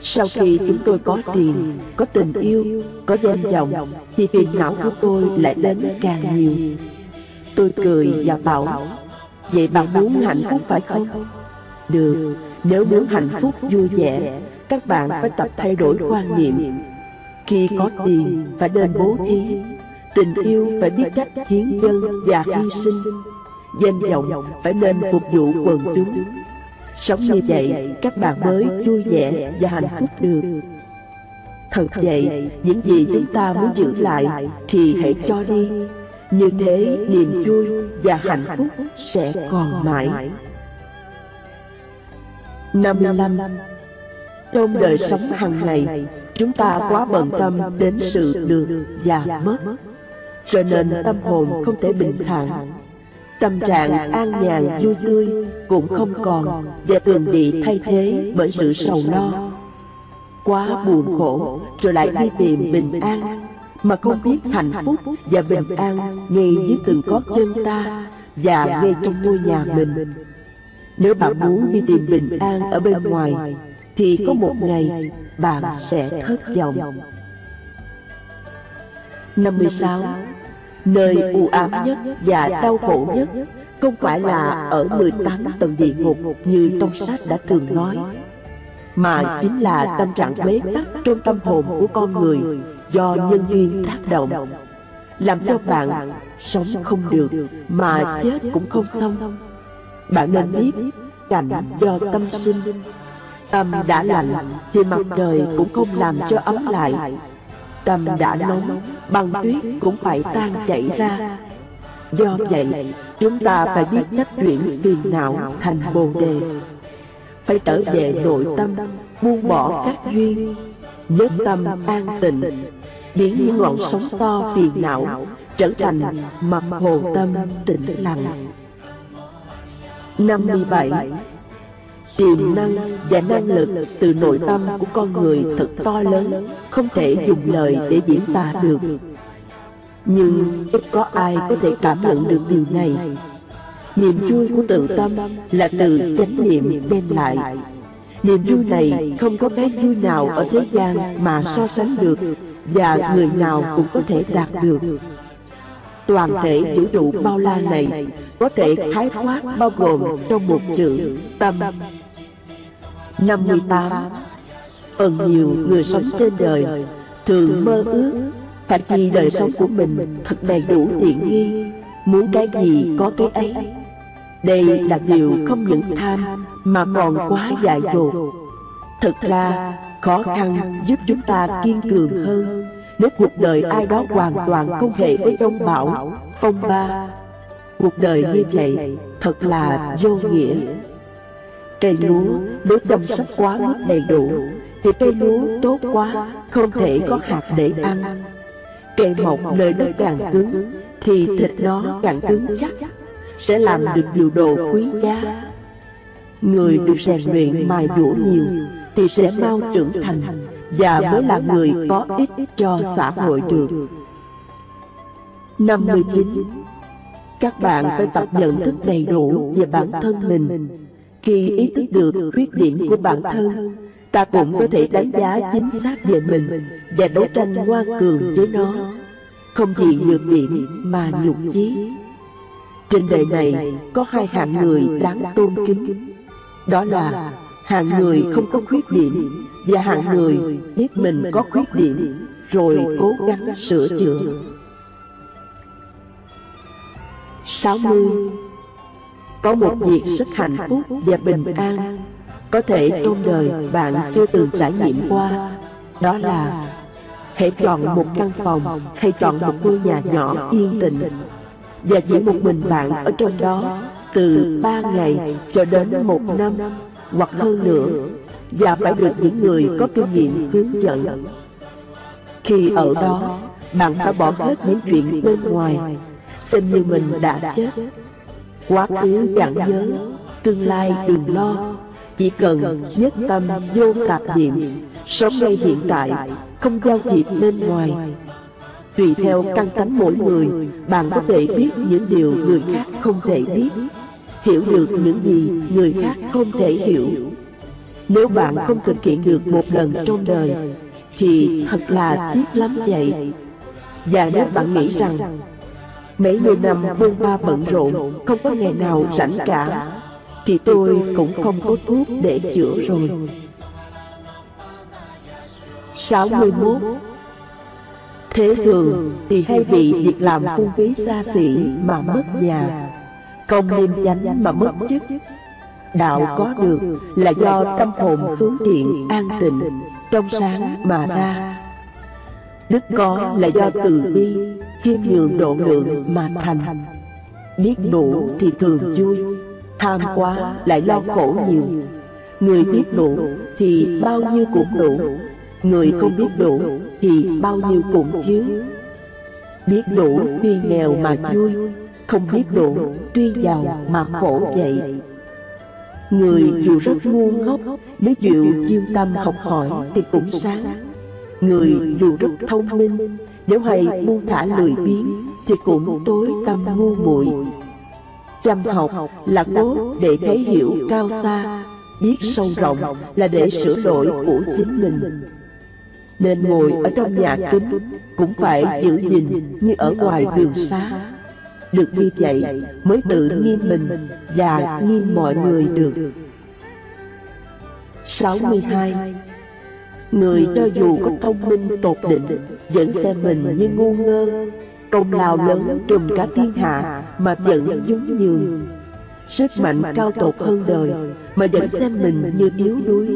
sau khi chúng tôi có tiền, có tình yêu, có danh vọng, thì phiền não của tôi lại đến càng nhiều. Tôi cười và bảo, Vậy bạn muốn hạnh phúc phải không? Được, nếu muốn hạnh phúc vui vẻ, các bạn phải tập thay đổi quan niệm. Khi có tiền, phải nên bố thí. Tình yêu phải biết cách hiến dân và hy sinh. Danh vọng phải nên phục vụ quần chúng. Sống như vậy, các bạn mới vui vẻ và hạnh phúc được. Thật vậy, những gì chúng ta muốn giữ lại thì hãy cho đi. như thế niềm vui và hạnh phúc sẽ còn mãi. 55 Trong đời sống hàng ngày Chúng ta quá bận tâm đến sự được và mất. Cho nên tâm hồn không thể bình thản Tâm trạng an nhàn vui tươi cũng không còn Và thường bị thay thế bởi sự sầu lo Quá buồn khổ rồi lại đi tìm bình an mà không biết hạnh phúc và bình an ngay dưới từng gót chân ta và ngay trong ngôi nhà mình. Nếu bạn muốn đi tìm bình an ở bên ngoài, thì có một ngày bạn sẽ thất vọng. 56. Nơi u ám nhất và đau khổ nhất không phải là ở 18 tầng địa ngục như trong sách đã thường nói, mà chính là tâm trạng bế tắc trong tâm hồn của con người do nhân duyên tác động làm cho bạn sống không được mà chết cũng không xong. bạn nên biết cảnh do tâm sinh. tâm đã lạnh thì mặt trời cũng không làm cho ấm lại tâm đã nóng băng tuyết cũng phải tan chảy ra. do vậy chúng ta phải biết cách chuyển phiền não thành bồ đề. phải trở về nội tâm buông bỏ các duyên nhất tâm an tịnh biến những ngọn sóng to phiền não trở thành mặt hồ tâm tĩnh lặng. 57 Tiềm năng và năng lực từ nội tâm của con người thật to lớn, Không thể dùng lời để diễn tả được Nhưng ít có ai có thể cảm nhận được điều này Niềm vui của tự tâm là từ chánh niệm đem lại Niềm vui này không có cái vui nào ở thế gian mà so sánh được và người nào cũng có thể đạt được. Toàn thể vũ trụ bao la này có thể khái quát bao gồm trong một chữ tâm. 58. Phần nhiều người sống trên đời thường mơ ước phải chi đời sống của mình thật đầy đủ tiện nghi, muốn cái gì có cái ấy. Đây là điều không những tham mà còn quá dại dột. Thực ra, khó khăn giúp chúng ta kiên cường hơn Nếu cuộc đời ai đó hoàn toàn không hề có đông bão, phong ba Cuộc đời như vậy thật là vô nghĩa Cây lúa nếu chăm sóc quá mức đầy đủ Thì cây lúa tốt quá Không thể có hạt để ăn. Cây mọc nơi đất càng cứng Thì thịt nó càng cứng chắc Sẽ làm được nhiều đồ quý giá. Người được rèn luyện mài dũa nhiều Thì sẽ mau trưởng thành Và mới là người có ích cho xã hội được. 59 Các bạn phải tập nhận thức đầy đủ về bản thân mình khi ý thức được khuyết điểm của bản thân, Ta cũng có thể đánh giá chính xác về mình Và đấu tranh ngoan cường với nó. Không vì nhược điểm mà nhục chí. Trên đời này có hai hạng người đáng tôn kính. Đó là hạng người không có khuyết điểm Và hạng người biết mình có khuyết điểm, Rồi cố gắng sửa chữa. 60 có một việc rất hạnh phúc và bình an Có thể trong đời bạn chưa từng trải nghiệm qua. Đó là Hãy chọn một căn phòng hay chọn một ngôi nhà nhỏ yên tĩnh Và chỉ một mình bạn ở trong đó Từ ba ngày cho đến một năm Hoặc hơn nữa. Và phải được những người có kinh nghiệm hướng dẫn. Khi ở đó Bạn phải bỏ hết những chuyện bên ngoài. xem như mình đã chết Quá khứ chẳng nhớ Tương lai đừng lo. Chỉ cần nhất tâm vô tạp niệm Sống ngay hiện tại Không giao thiệp bên ngoài. Tùy theo căn tánh mỗi người Bạn có thể biết những điều người khác không thể biết Hiểu được những gì người khác không thể hiểu. Nếu bạn không thực hiện được một lần trong đời Thì thật là tiếc lắm vậy. Và nếu bạn nghĩ rằng Mấy mươi năm buôn ba bận rộn Không có ngày nào rảnh cả. Thì tôi cũng không có thuốc để chữa rồi. 61 Thế thường thì hay bị việc làm phung phí xa xỉ mà mất nhà. Công liêm chánh mà mất chức. Đạo có được là do tâm hồn hướng thiện an tịnh Trong sáng mà ra Đức có là do từ bi khiêm nhường độ lượng mà thành. Biết đủ thì thường vui, tham quá lại lo khổ nhiều. Người biết đủ thì bao nhiêu cũng đủ. Người không biết đủ thì bao nhiêu cũng thiếu. Biết đủ tuy nghèo mà vui, không biết đủ tuy giàu mà khổ vậy. Người dù rất ngu ngốc nếu chịu chiêu tâm học hỏi thì cũng sáng người dù rất thông minh, nếu hay buông thả lười biếng Thì cũng tối tâm ngu muội. Chăm học là cố để thấy hiểu cao xa, Biết sâu rộng là để sửa đổi của chính mình. Nên ngồi ở trong nhà kính Cũng phải giữ gìn như ở ngoài đường xá. Được như vậy mới tự nghiêm mình Và nghiêm mọi người được. 62 Người cho dù có thông minh tột đỉnh Vẫn xem mình như ngu ngơ. Công lao lớn trùm cả thiên hạ Mà vẫn dúng nhường Sức mạnh cao tột hơn đời Mà vẫn xem mình như yếu đuối.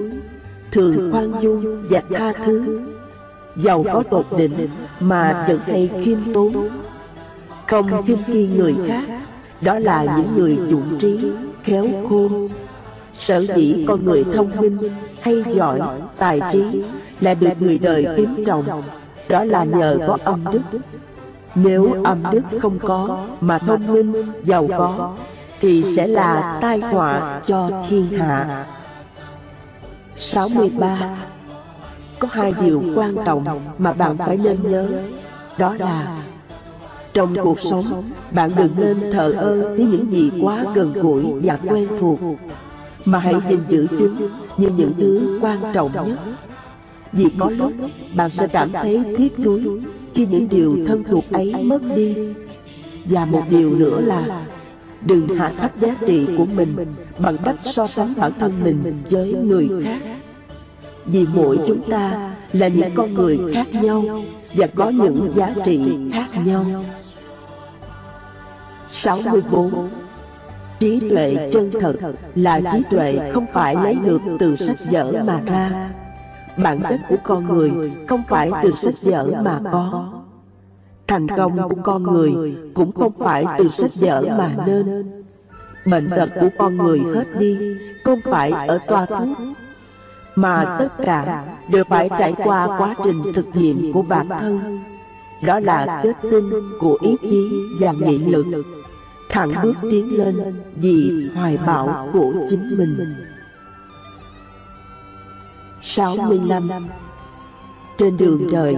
Thường khoan dung và tha thứ Giàu có tột đỉnh Mà vẫn hay khiêm tốn. Không thiên kỳ người khác Đó là những người dụng trí Khéo khôn Sở dĩ con người thông minh hay giỏi, tài trí là được người đời kính trọng, đó là nhờ có âm đức. Nếu âm đức không có mà thông minh, giàu có, thì sẽ là tai họa cho thiên hạ. 63. Có hai điều quan trọng mà bạn phải nên nhớ, đó là trong cuộc sống, bạn đừng nên thờ ơ với những gì quá gần gũi và quen thuộc mà hãy gìn giữ chúng như những thứ quan trọng nhất. Vì có lúc bạn sẽ cảm thấy tiếc nuối khi những điều thân thuộc ấy mất đi. Và một điều nữa là, đừng hạ thấp giá trị của mình bằng cách so sánh bản thân mình với người khác. Vì mỗi chúng ta là những con người khác nhau và có những giá trị khác nhau. 64 Trí tuệ chân thật là trí tuệ không phải lấy được từ sách vở mà ra. Bản chất của con người không phải từ sách vở mà có. Thành công của con người cũng không phải từ sách vở mà nên. Bệnh tật của con người hết đi không phải ở toa thuốc. mà tất cả đều phải trải qua quá trình thực nghiệm của bản thân. Đó là kết tinh của ý chí và nghị lực, thẳng bước tiến lên vì hoài bão của chính mình. 65 Trên đường đời,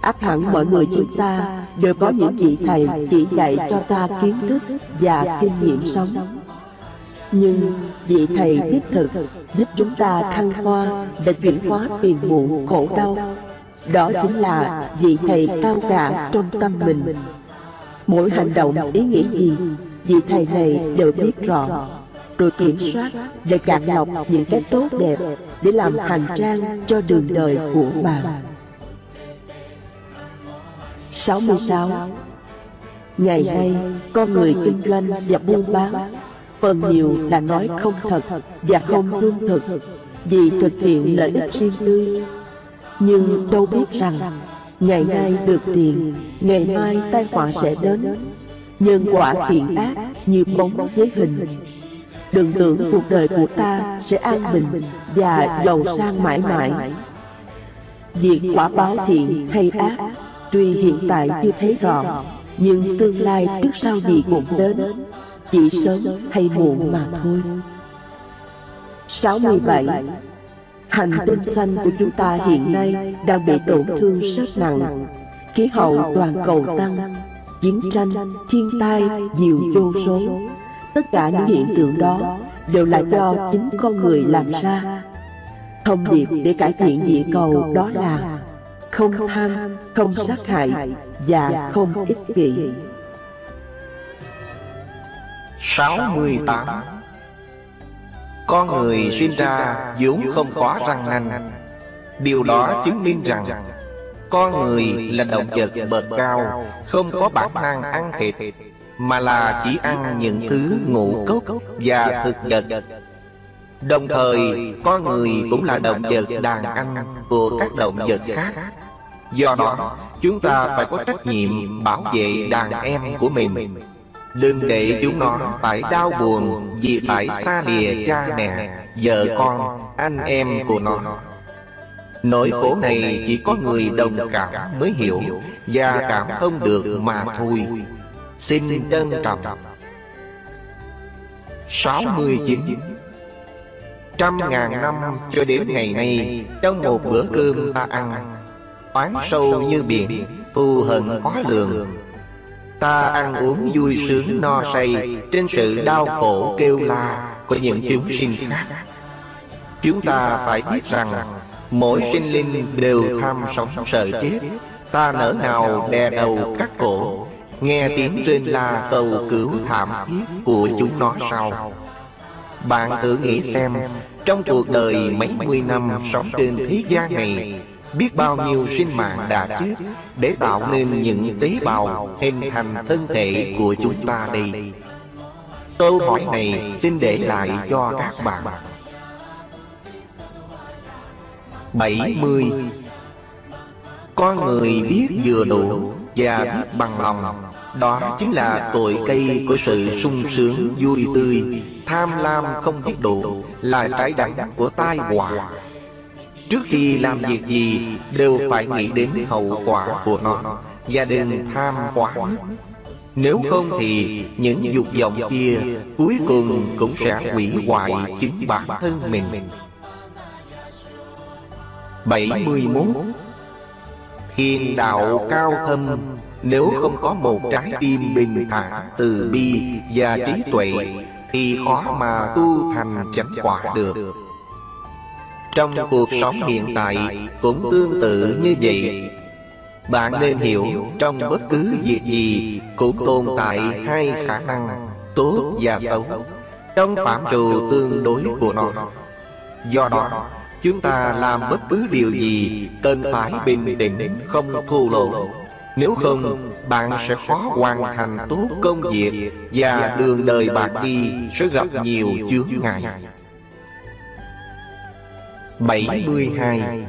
ác hẳn mọi người chúng ta đều có những vị thầy chỉ dạy cho ta kiến thức và kinh nghiệm sống. Nhưng vị thầy đích thực giúp chúng ta thăng hoa để chuyển hóa phiền muộn khổ đau. Đó chính là vị thầy cao cả trong tâm mình. Mỗi hành động ý nghĩ gì, vị thầy này đều biết rõ. rồi kiểm soát để gạt lọc những cái tốt đẹp để làm hành trang cho đường đời của bạn. 66. Ngày nay, con người kinh doanh và buôn bán. phần nhiều là nói không thật và không trung thực vì thực hiện lợi ích riêng tư. Nhưng đâu biết rằng, ngày nay được tiền, ngày mai tai họa sẽ đến. Nhân quả thiện ác như bóng với hình Đừng tưởng cuộc đời của ta sẽ an bình và giàu sang mãi mãi. Việc quả báo thiện hay ác, tuy hiện tại chưa thấy rõ, nhưng tương lai trước sau gì cũng đến, chỉ sớm hay muộn mà thôi. 67. Hành tinh xanh của chúng ta hiện nay đang bị tổn thương rất nặng. Khí hậu toàn cầu tăng, chiến tranh, thiên tai nhiều vô số Tất cả những hiện tượng đó đều là do chính con người làm ra. Thông điệp để cải thiện địa cầu đó là không tham, không sát hại và không ích kỷ. 68 Con người sinh ra vốn không có răng nanh. Điều đó chứng minh rằng Con người là động vật bậc cao Không có bản năng ăn thịt mà là chỉ ăn những thứ ngũ cốc và thực vật. Đồng thời, con người cũng là động vật đàn ăn của các động vật khác. Do đó, chúng ta phải có trách nhiệm bảo vệ đàn em của mình Đừng để chúng nó phải đau buồn vì phải xa lìa cha mẹ, vợ con, anh em của nó. Nỗi khổ này chỉ có người đồng cảm mới hiểu Và cảm thông được mà thôi Xin trân trọng. 69 Trăm ngàn năm cho đến ngày nay Trong một bữa cơm ta ăn Oán sâu như biển Thù hận khó lường Ta ăn uống vui sướng no say Trên sự đau khổ kêu la Của những chúng sinh khác. Chúng ta phải biết rằng Mỗi sinh linh đều tham sống sợ chết. Ta nỡ nào đè đầu cắt cổ, Nghe tiếng trên la cầu cứu thảm thiết của chúng nó sau. Bạn thử nghĩ xem, Trong cuộc đời mấy mươi năm sống trên thế gian này Biết bao nhiêu sinh mạng đã chết Để tạo nên những tế bào hình thành thân thể của chúng ta đây. Câu hỏi này xin để lại cho các bạn. 70 Con người biết vừa đủ và biết bằng lòng. Đó chính là tội cây của sự sung sướng, vui tươi. Tham lam không biết đủ Là trái đắng của tai họa. Trước khi làm việc gì Đều phải nghĩ đến hậu quả của nó Và đừng tham quá Nếu không thì những dục vọng kia Cuối cùng cũng sẽ hủy hoại chính bản thân mình. 71 thiền đạo cao thâm nếu không có một trái tim bình thản, từ bi và trí tuệ Thì khó mà tu thành chánh quả được. Trong cuộc sống hiện tại cũng tương tự như vậy. Bạn nên hiểu trong bất cứ việc gì Cũng tồn tại hai khả năng Tốt và xấu Trong phạm trù tương đối của nó. Do đó Chúng ta làm bất cứ điều gì Cần phải bình tĩnh không thua lỗ. nếu không, bạn sẽ khó hoàn thành tốt công việc Và đường đời bạn đi sẽ gặp nhiều chướng ngại 72.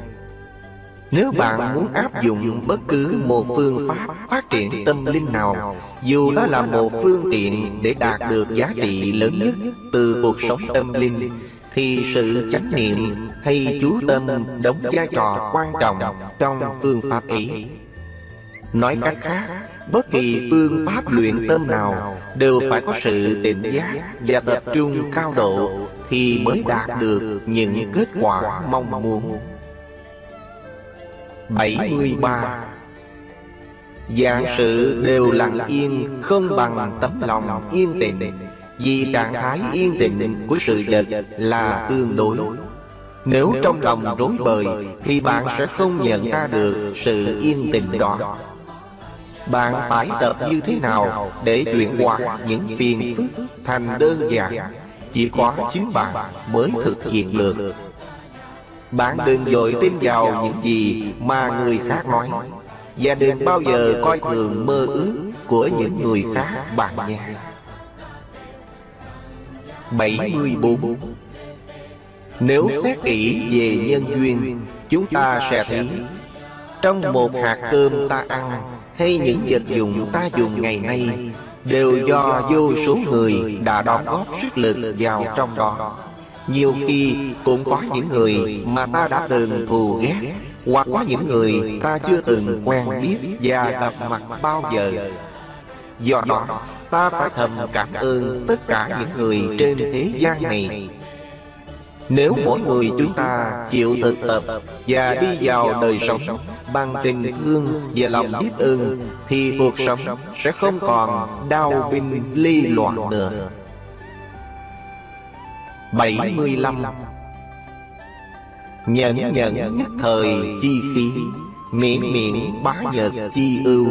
Nếu bạn muốn áp dụng bất cứ một phương pháp phát triển tâm linh nào Dù đó là một phương tiện để đạt được giá trị lớn nhất từ cuộc sống tâm linh Thì sự chánh niệm hay chú tâm đóng vai trò quan trọng trong phương pháp ấy. Nói cách khác, bất kỳ phương pháp luyện tâm nào đều phải có sự tỉnh giác và tập trung cao độ thì mới đạt được những kết quả mong muốn. 73 Dạng sự đều lặng yên, Không bằng tấm lòng yên tĩnh Vì trạng thái yên tĩnh của sự vật là tương đối. Nếu trong lòng rối bời, Thì bạn sẽ không nhận ra được sự yên tĩnh đó. Bạn phải tập như thế nào Để chuyển hóa những phiền phức thành đơn giản? Chỉ có chính bạn mới thực hiện được. bạn đừng dội tin vào những gì mà người khác nói. Và đừng bao giờ coi thường mơ ước của những người khác bạn nha. 74 Nếu xét kỹ về nhân duyên Chúng ta sẽ thấy Trong một hạt cơm ta ăn Hay những vật dụng ta dùng ngày nay Đều do vô số người đã đóng góp sức lực vào trong đó. nhiều khi cũng có những người mà ta đã từng thù ghét Hoặc có những người ta chưa từng quen biết và gặp mặt bao giờ. Do đó ta phải thầm cảm ơn tất cả những người trên thế gian này Nếu mỗi người chúng ta chịu thực tập và đi vào đời sống bằng tình thương và lòng biết ơn Thì cuộc sống sẽ không còn đau binh ly loạn nữa. 75 Nhận nhận nhất thời chi phí Miễn miễn bá nhật chi ưu.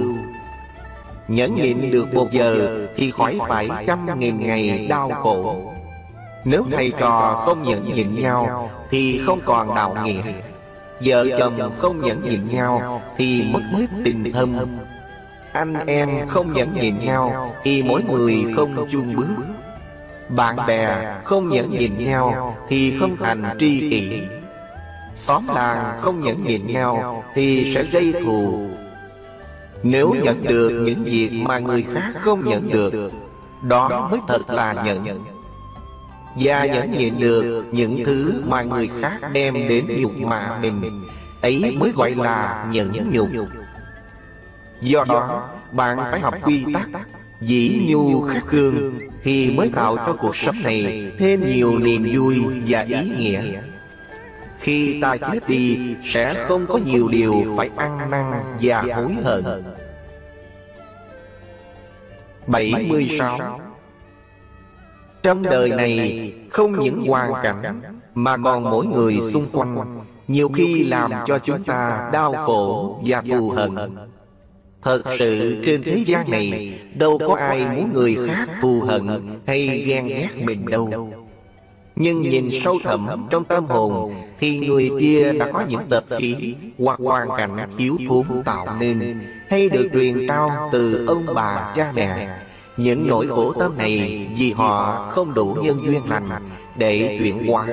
Nhẫn nhịn được một giờ Thì khỏi phải trăm nghìn ngày đau khổ Nếu thầy trò không nhẫn nhịn nhau Thì không còn đạo nghĩa. Vợ chồng không nhẫn nhịn nhau Thì mất hết tình thâm. Anh em không nhẫn nhịn nhau Thì mỗi người không chung bước. bạn bè không nhẫn nhịn nhau Thì không thành tri kỷ. Xóm làng không nhẫn nhịn nhau Thì sẽ gây thù. Nếu nhận được những việc mà người khác không nhận được Đó mới thật là nhận Và nhẫn nhịn được những thứ mà người khác đem đến nhục mạ mình. Ấy mới gọi là nhẫn nhục. Do đó bạn phải học quy tắc Dĩ nhu khắc cương Thì mới tạo cho cuộc sống này Thêm nhiều niềm vui và ý nghĩa. Khi ta chết đi Sẽ không có nhiều điều phải ăn năn và hối hận. 76 Trong đời này Không những hoàn cảnh Mà còn mỗi người xung quanh. Nhiều khi làm cho chúng ta đau khổ và thù hận. Thật sự trên thế gian này Đâu có ai muốn người khác thù hận Hay ghen ghét mình đâu. Nhưng nhìn sâu thẳm trong tâm hồn Thì người kia đã có những tập khí Hoặc hoàn cảnh thiếu thốn tạo nên Hay được truyền trao từ ông bà cha mẹ Những nỗi khổ tâm này Vì họ không đủ nhân duyên lành Để chuyển hóa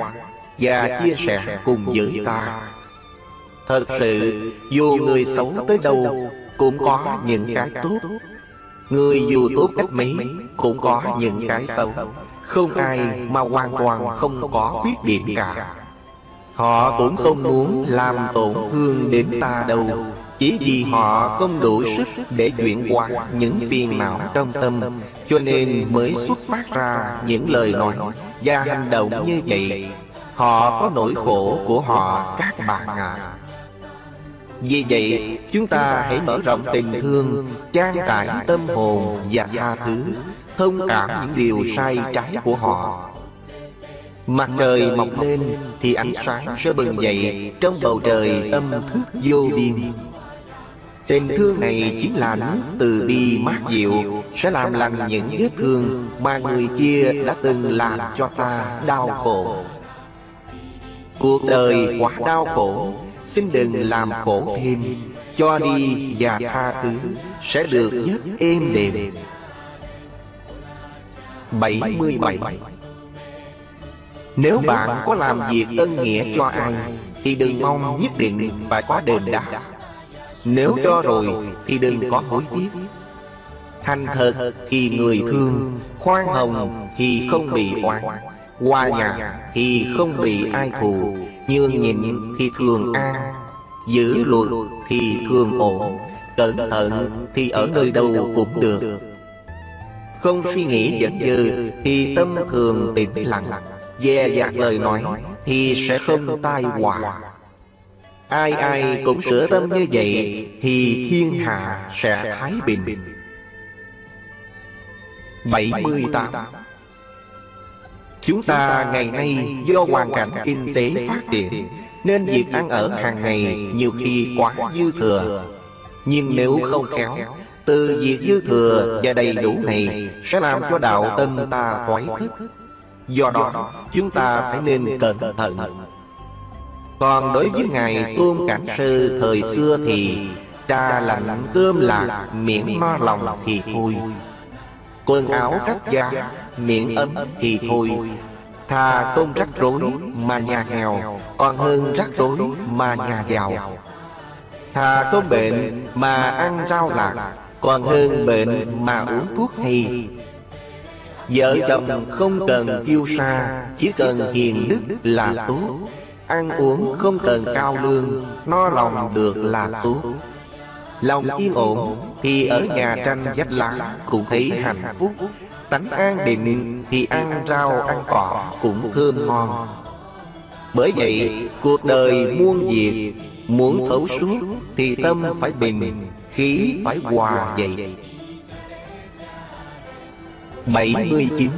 Và chia sẻ cùng với ta. Thật sự Dù người xấu tới đâu cũng có những cái tốt. Người dù tốt cách mấy Cũng có những cái xấu. Không ai mà hoàn toàn không có khuyết điểm cả. Họ cũng không muốn làm tổn thương đến ta đâu chỉ vì họ không đủ sức để chuyển qua những phiền não trong tâm, Cho nên mới xuất phát ra những lời nói và hành động như vậy. Họ có nỗi khổ của họ, các bạn ạ à. Vì vậy, chúng ta hãy mở rộng tình thương, Trang trải tâm hồn và tha thứ, Thông cảm những điều sai trái của họ. Mặt trời mọc lên thì ánh sáng sẽ bừng dậy Trong bầu trời âm thức vô biên. Tình thương này chính là nước từ bi mát dịu Sẽ làm lành những vết thương Mà người kia đã từng làm cho ta đau khổ. Cuộc đời quá đau khổ, Xin đừng làm khổ thêm, Cho đi và tha thứ Sẽ được giấc êm đềm. 77 Nếu bạn có làm việc ân nghĩa cho ai, Thì đừng mong nhất định phải có đền đáp. Nếu cho rồi thì đừng có hối tiếc. Thành thật thì người thương Khoan hồng thì không bị oan Hòa nhạc thì không bị ai thù. Nhường nhịn thì thường an Giữ luật thì thường ổn. Cẩn thận thì ở nơi đâu cũng được. Không suy nghĩ giận dư Thì tâm thường tĩnh lặng. Dè dặt lời nói Thì sẽ không tai họa Ai ai cũng sửa tâm như vậy Thì thiên hạ sẽ thái bình. 78 Chúng ta ngày nay do hoàn cảnh kinh tế phát triển Nên việc ăn ở hàng ngày nhiều khi quá dư thừa. Nhưng nếu không khéo Từ việc dư thừa và đầy đủ này Sẽ làm cho đạo tâm ta thoái thức. Do đó chúng ta phải nên cẩn thận Còn đối với Ngài Tôn Cảnh Sư thời xưa thì Trà lạnh cơm lạc miễn no lòng thì thôi Quần áo rách giá miễn ấm thì thôi Thà không rắc rối mà nhà nghèo Còn hơn rắc rối mà nhà giàu. Thà không bệnh mà ăn rau lạc Còn hơn bệnh mà uống thuốc hay Vợ chồng không cần kiêu sa Chỉ cần hiền đức là tốt Ăn uống không cần cao lương No lòng được là tốt Lòng yên ổn Thì ở nhà tranh vách lá Cũng thấy hạnh phúc. Tánh an định Thì ăn rau ăn cỏ Cũng thơm ngon. Bởi vậy cuộc đời muôn việc Muốn thấu suốt Thì tâm phải bình Khí phải hòa dậy. 79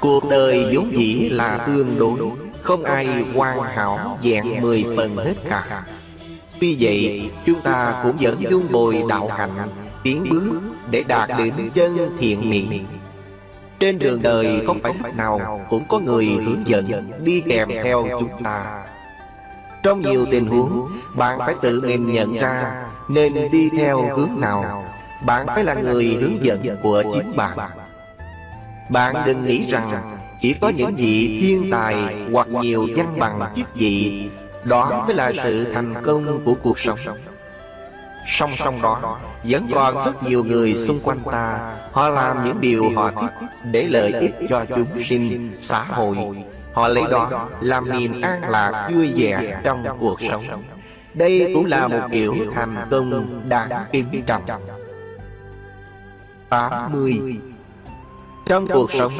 Cuộc đời vốn dĩ là tương đối Không ai hoàn hảo dạng mười phần hết cả. Tuy vậy chúng ta cũng vẫn dung bồi đạo hạnh Tiến bước để đạt đến chân thiện mỹ Trên đường đời không phải lúc nào cũng có người hướng dẫn Đi kèm theo chúng ta. Trong nhiều tình huống Bạn phải tự mình nhận ra Nên đi theo hướng nào. bạn phải là người hướng dẫn của chính bạn. Bạn. Đừng nghĩ rằng chỉ có những vị thiên tài Hoặc nhiều văn bằng chức vị Đó mới là sự thành công của cuộc sống. Song song đó Vẫn còn rất nhiều người xung quanh ta. Họ làm những điều họ thích Để lợi ích cho chúng sinh, xã hội. Họ lấy đó làm niềm an lạc vui vẻ trong cuộc sống. Đây cũng là một kiểu thành công đáng kính trọng. 80 trong cuộc sống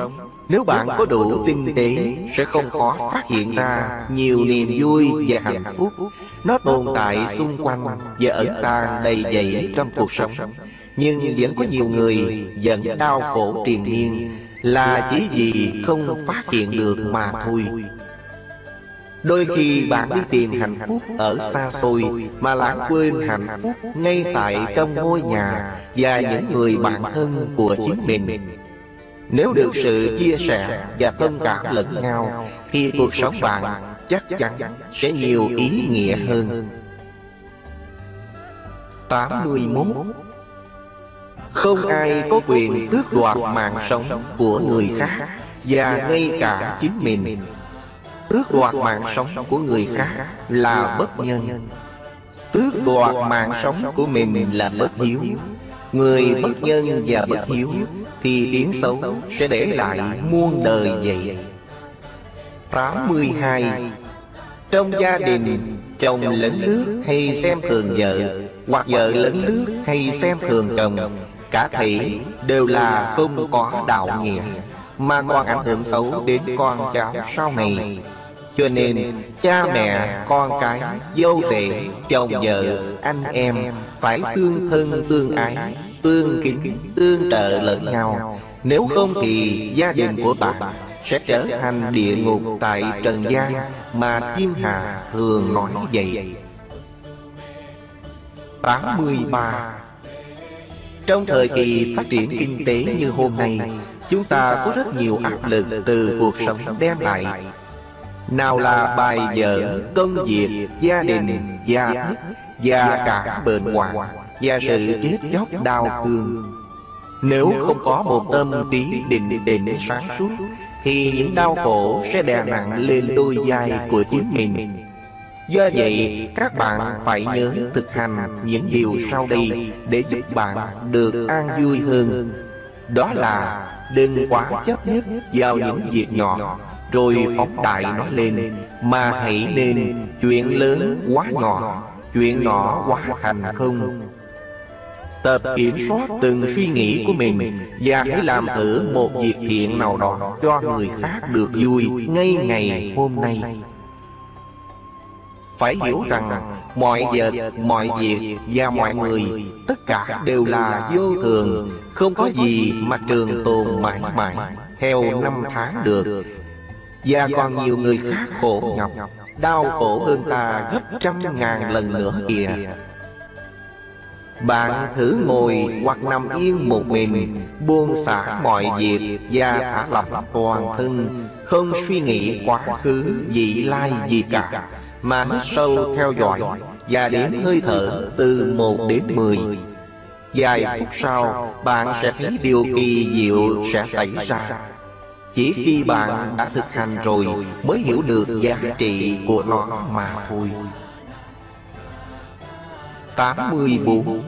Nếu bạn có đủ tinh tế Sẽ không khó phát hiện ra Nhiều niềm vui và hạnh phúc. Nó tồn tại xung quanh Và ẩn tàng đầy dẫy trong cuộc sống. Nhưng vẫn có nhiều người Vẫn đau khổ triền miên. Là chỉ vì không phát hiện được mà thôi. Đôi khi bạn đi tìm hạnh phúc ở xa xôi Mà lãng quên hạnh phúc ngay tại trong ngôi nhà Và những người bạn thân của chính mình Nếu được sự chia sẻ và thông cảm lẫn nhau Thì cuộc sống bạn chắc chắn sẽ nhiều ý nghĩa hơn. 81 Không ai có quyền tước đoạt mạng sống của người khác Và ngay cả chính mình. Tước đoạt mạng sống của người khác là bất nhân. Tước đoạt mạng sống của mình là bất hiếu Người bất nhân và bất hiếu Thì tiếng xấu sẽ để lại muôn đời vậy 82 Trong gia đình Chồng lấn lướt hay xem thường vợ Hoặc vợ lấn lướt hay xem thường chồng Cả thể đều là không có đạo nghĩa Mà còn ảnh hưởng xấu đến con cháu sau này. cho nên cha mẹ, con cái, dâu tệ, chồng vợ, anh em Phải tương thân tương ái, tương kính, tương trợ lẫn nhau. Nếu không thì gia đình của bạn sẽ trở thành địa ngục tại trần gian Mà thiên hạ thường nói vậy. 83 Trong thời kỳ phát triển kinh tế như hôm nay Chúng ta có rất nhiều áp lực từ cuộc sống đem lại. nào là bài vở, công việc, gia đình, gia thức Và cả bệnh hoạn Và sự chết chóc đau thương. Nếu không có một tâm trí định định sáng suốt Thì những đau khổ sẽ đè nặng lên đôi vai của chính mình. Do vậy, các bạn phải nhớ thực hành những điều sau đây để giúp bạn được an vui hơn. Đó là đừng quá chấp nhất vào những việc nhỏ rồi phóng đại nó lên. mà hãy nên chuyện lớn quá nhỏ chuyện nhỏ. quá thành không tập kiểm soát từng suy nghĩ của mình và hãy làm thử một việc thiện nào đó cho người khác được vui ngay ngày hôm nay. Phải hiểu rằng mọi vật, mọi việc và mọi người, tất cả đều là vô thường, không có gì mà trường tồn mãi mãi theo năm tháng được. Và còn nhiều người khác khổ nhọc, Đau khổ hơn ta gấp trăm ngàn lần nữa kìa. Bạn thử ngồi hoặc nằm yên một mình Buông xả mọi việc và thả lỏng toàn thân Không suy nghĩ quá khứ, vị lai gì cả Mà hít sâu theo dõi Và đếm hơi thở từ một đến mười. Vài phút sau Bạn sẽ thấy điều kỳ diệu sẽ xảy ra. Chỉ khi bạn đã thực hành rồi Mới hiểu được giá trị của nó mà thôi. 84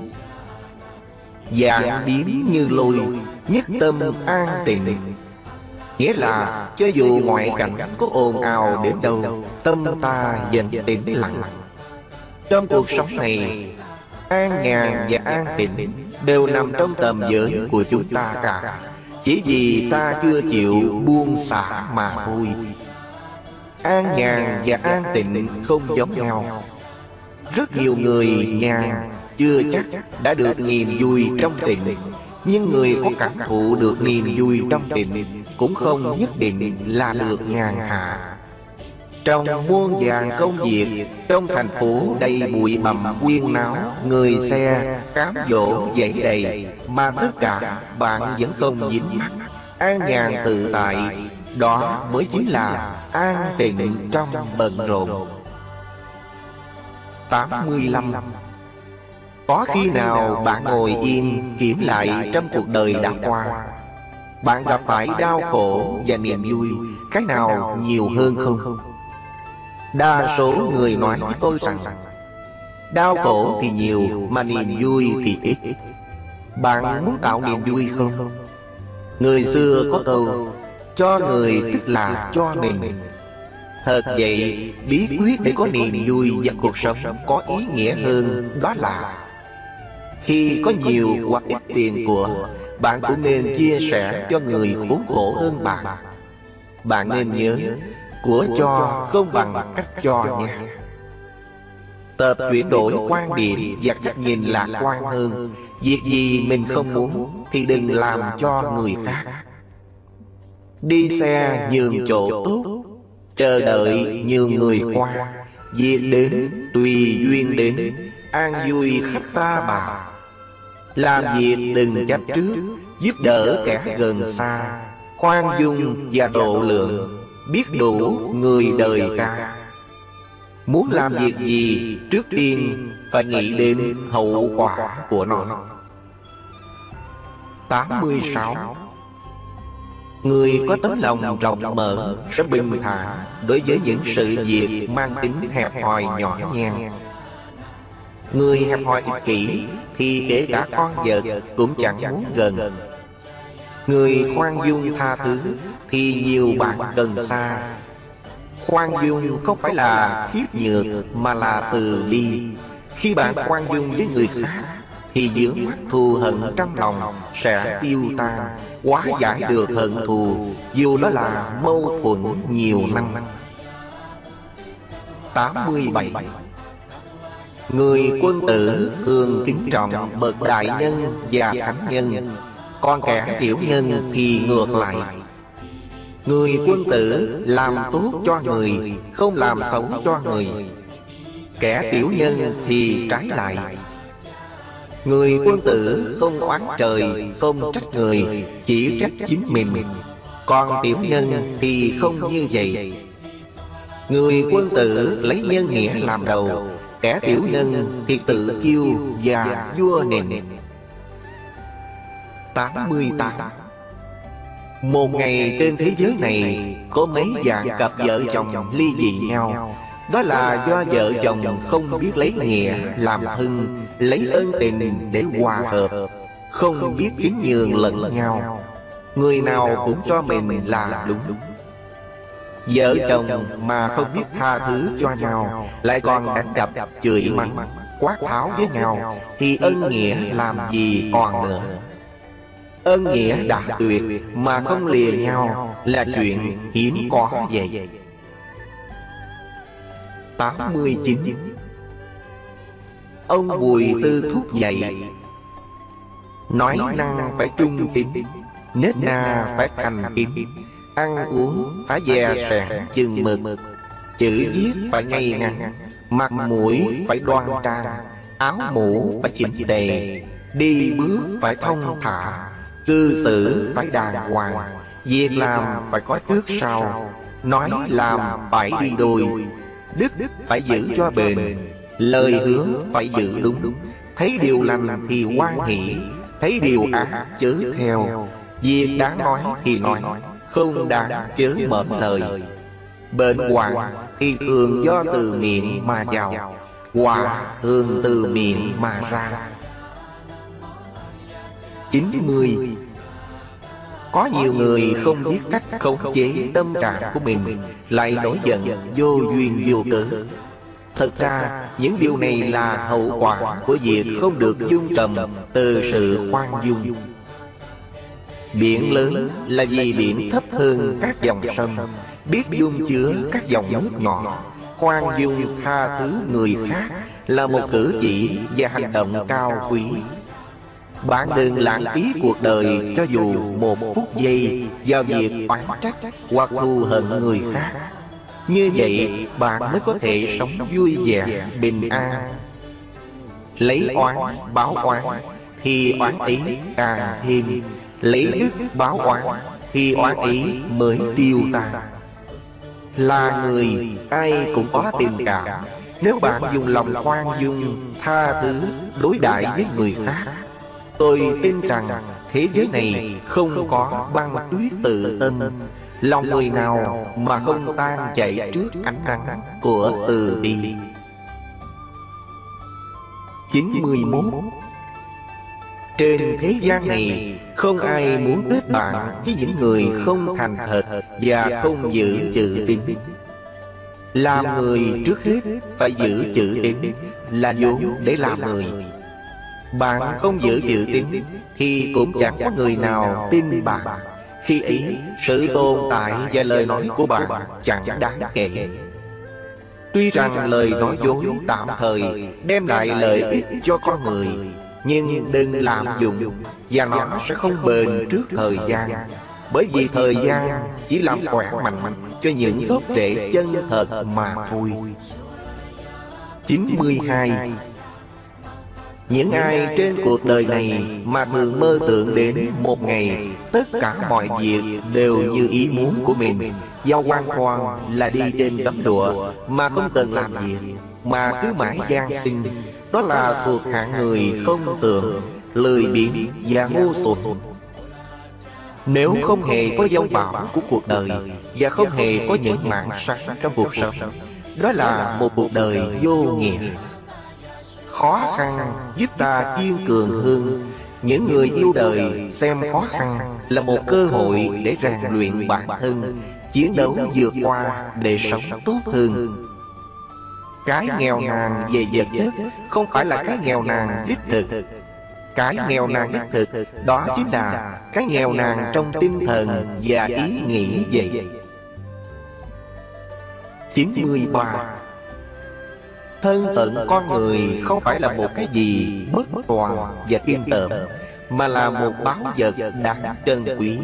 Dạng biến như lôi, Nhất tâm an tịnh. Nghĩa là cho dù ngoại cảnh có ồn ào đến đâu, Tâm ta dần tĩnh lặng. Trong cuộc sống này, An nhàn và an tịnh Đều nằm trong tầm giới của chúng ta cả. Chỉ vì ta chưa chịu buông xả mà thôi. An nhàn và an tịnh không giống nhau. Rất nhiều người nhàn chưa chắc đã được niềm vui trong tình. Nhưng người có cảm thụ được niềm vui trong tình Cũng không nhất định là được nhàn hạ. Trong muôn vàng công việc, Trong thành phố đầy bụi bặm quyên náo, Người xe, cám dỗ dậy đầy, Mà tất cả bạn vẫn không dính mắt, An nhàn tự tại, Đó mới chính là an tịnh trong bận rộn. 85 Có khi nào bạn ngồi yên kiểm lại trong cuộc đời đã qua Bạn gặp phải đau khổ và niềm vui, Cái nào nhiều hơn không? Đa số người nói với tôi rằng, Đau khổ thì nhiều mà niềm vui thì ít Bạn muốn tạo niềm vui không? Người xưa có câu, Cho người tức là cho mình Thật vậy, bí quyết để có niềm vui và cuộc sống có ý nghĩa hơn đó là Khi có nhiều hoặc ít tiền của Bạn cũng nên chia sẻ cho người khốn khổ hơn bạn. Bạn. Nên nhớ của cho không bằng cách cho nha Tập chuyển đổi quan điểm và cách nhìn lạc quan hơn. Việc gì mình không muốn thì đừng làm cho người khác. Đi xe nhường chỗ tốt Chờ đợi nhường người qua. Việc đến tùy duyên đến. An vui khắp ta bà. Làm việc đừng chấp trước Giúp đỡ kẻ gần xa. Khoan dung và độ lượng biết đủ người đời ta muốn làm việc gì trước tiên phải nghĩ đến hậu quả của nó. 86 Người có tấm lòng rộng mở sẽ bình thản đối với những sự việc mang tính hẹp hòi nhỏ nhen. Người hẹp hòi ích kỷ thì kể cả con vật cũng chẳng muốn gần. Người khoan dung tha thứ Thì nhiều bạn cần xa. Khoan dung không phải là khiếp nhược Mà là từ bi. Khi bạn khoan dung với người khác Thì dưỡng mắt thù hận trong lòng Sẽ tiêu tan Hóa giải được hận thù, Dù đó là mâu thuẫn nhiều năm. 87 Người quân tử thường kính trọng bậc đại nhân và thánh nhân, còn kẻ tiểu nhân thì ngược lại. Người quân tử làm tốt cho người, Không làm xấu cho người. Kẻ tiểu nhân thì trái lại. Người quân tử không oán trời Không trách người Chỉ trách chính mình. Còn tiểu nhân thì không như vậy. Người quân tử lấy nhân nghĩa làm đầu Kẻ tiểu nhân thì tự kiêu và vua nền. 88 Một ngày trên thế giới này Có mấy dạng cặp vợ chồng ly dị nhau Đó là do vợ chồng không biết lấy nghĩa làm thân Lấy ơn tình để hòa hợp Không biết kính nhường lẫn nhau. Người nào cũng cho mình là đúng. Vợ chồng mà không biết tha thứ cho nhau Lại còn đánh đập, chửi mắng, quát tháo với nhau Thì ân nghĩa làm gì còn nữa. Ân nghĩa đã tuyệt mà không lìa nhau Là chuyện hiếm có vậy 89 Ông Bùi Tư thúc dạy Nói năng phải trung tín. Nết na phải thành kín Ăn uống phải dè sẻn chừng mực. Chữ viết phải ngay ngắn Mặt mũi phải đoan trang. Áo mũ phải chỉnh tề Đi bước phải thông thả. Cư xử phải đàng hoàng. Việc làm phải có trước sau. Nói làm phải đi đôi Đức phải giữ cho bền. Lời hứa phải giữ đúng. Thấy điều lành thì hoan hỷ. Thấy điều ác chớ theo. Việc đáng nói thì nói. Không đáng chớ mở lời. Bệnh hoạn thì thường do từ miệng mà vào Hòa thường từ miệng mà ra. 90 Có nhiều người không biết cách khống chế tâm trạng của mình. Lại nổi giận vô duyên vô cớ. Thật ra những điều này là hậu quả của việc không được dung trầm từ sự khoan dung. Biển lớn là vì biển thấp hơn các dòng sông. Biết dung chứa các dòng nước nhỏ. Khoan dung tha thứ người khác Là một cử chỉ và hành động cao quý Bạn đừng lãng phí cuộc đời cho dù một phút giây Vào việc oán trách hoặc thù hận người khác. Như vậy bạn mới có thể sống vui vẻ, bình an. Lấy oán báo oán Thì oán ý càng thêm Lấy đức báo oán Thì oán ý mới tiêu tan Là người ai cũng có tình cảm. Nếu bạn dùng lòng khoan dung Tha thứ đối đãi với người khác Tôi tin rằng thế giới này không có băng tuyết tự tin. Lòng người nào mà không tan chạy trước ánh nắng của từ bi? 91 Trên thế gian này Không ai muốn kết bạn với những người không thành thật Và không giữ chữ tín. Làm người trước hết phải giữ chữ tín Là vốn để làm người. Bạn không giữ chữ tín Thì cũng chẳng có người nào tin bạn. Khi ấy sự tồn tại và lời nói của bạn chẳng đáng kể. Tuy rằng lời nói dối tạm thời đem lại lợi ích cho con người Nhưng đừng làm dụng Và nó sẽ không bền trước thời gian. Bởi vì thời gian chỉ làm khỏe mạnh cho những gốc rễ chân thật mà thôi 92 những ai trên cuộc đời này mà thường mơ tưởng đến một ngày Tất cả mọi việc đều như ý muốn của mình. Giao quan khoan là đi trên tấm đùa mà không cần làm việc Mà cứ mãi gian sinh. Đó là thuộc hạng người không tưởng, lười biếng và ngu xuẩn. nếu không hề có dông bão của cuộc đời Và không hề có những mạng sáng trong cuộc sống. Đó là một cuộc đời vô nghĩa Khó khăn, giúp ta kiên cường hơn. Những người yêu đời xem khó khăn Là một cơ hội để rèn luyện bản thân, Chiến đấu vượt qua để sống tốt hơn. Cái nghèo nàn về vật chất Không phải là cái nghèo nàn đích thực. Cái nghèo nàn đích thực, Đó chính là cái nghèo nàn trong tinh thần và ý nghĩ vậy. 93 Thân phận con người không phải là một cái gì bất toàn và kiên tởm Mà là một báo vật đáng trân quý.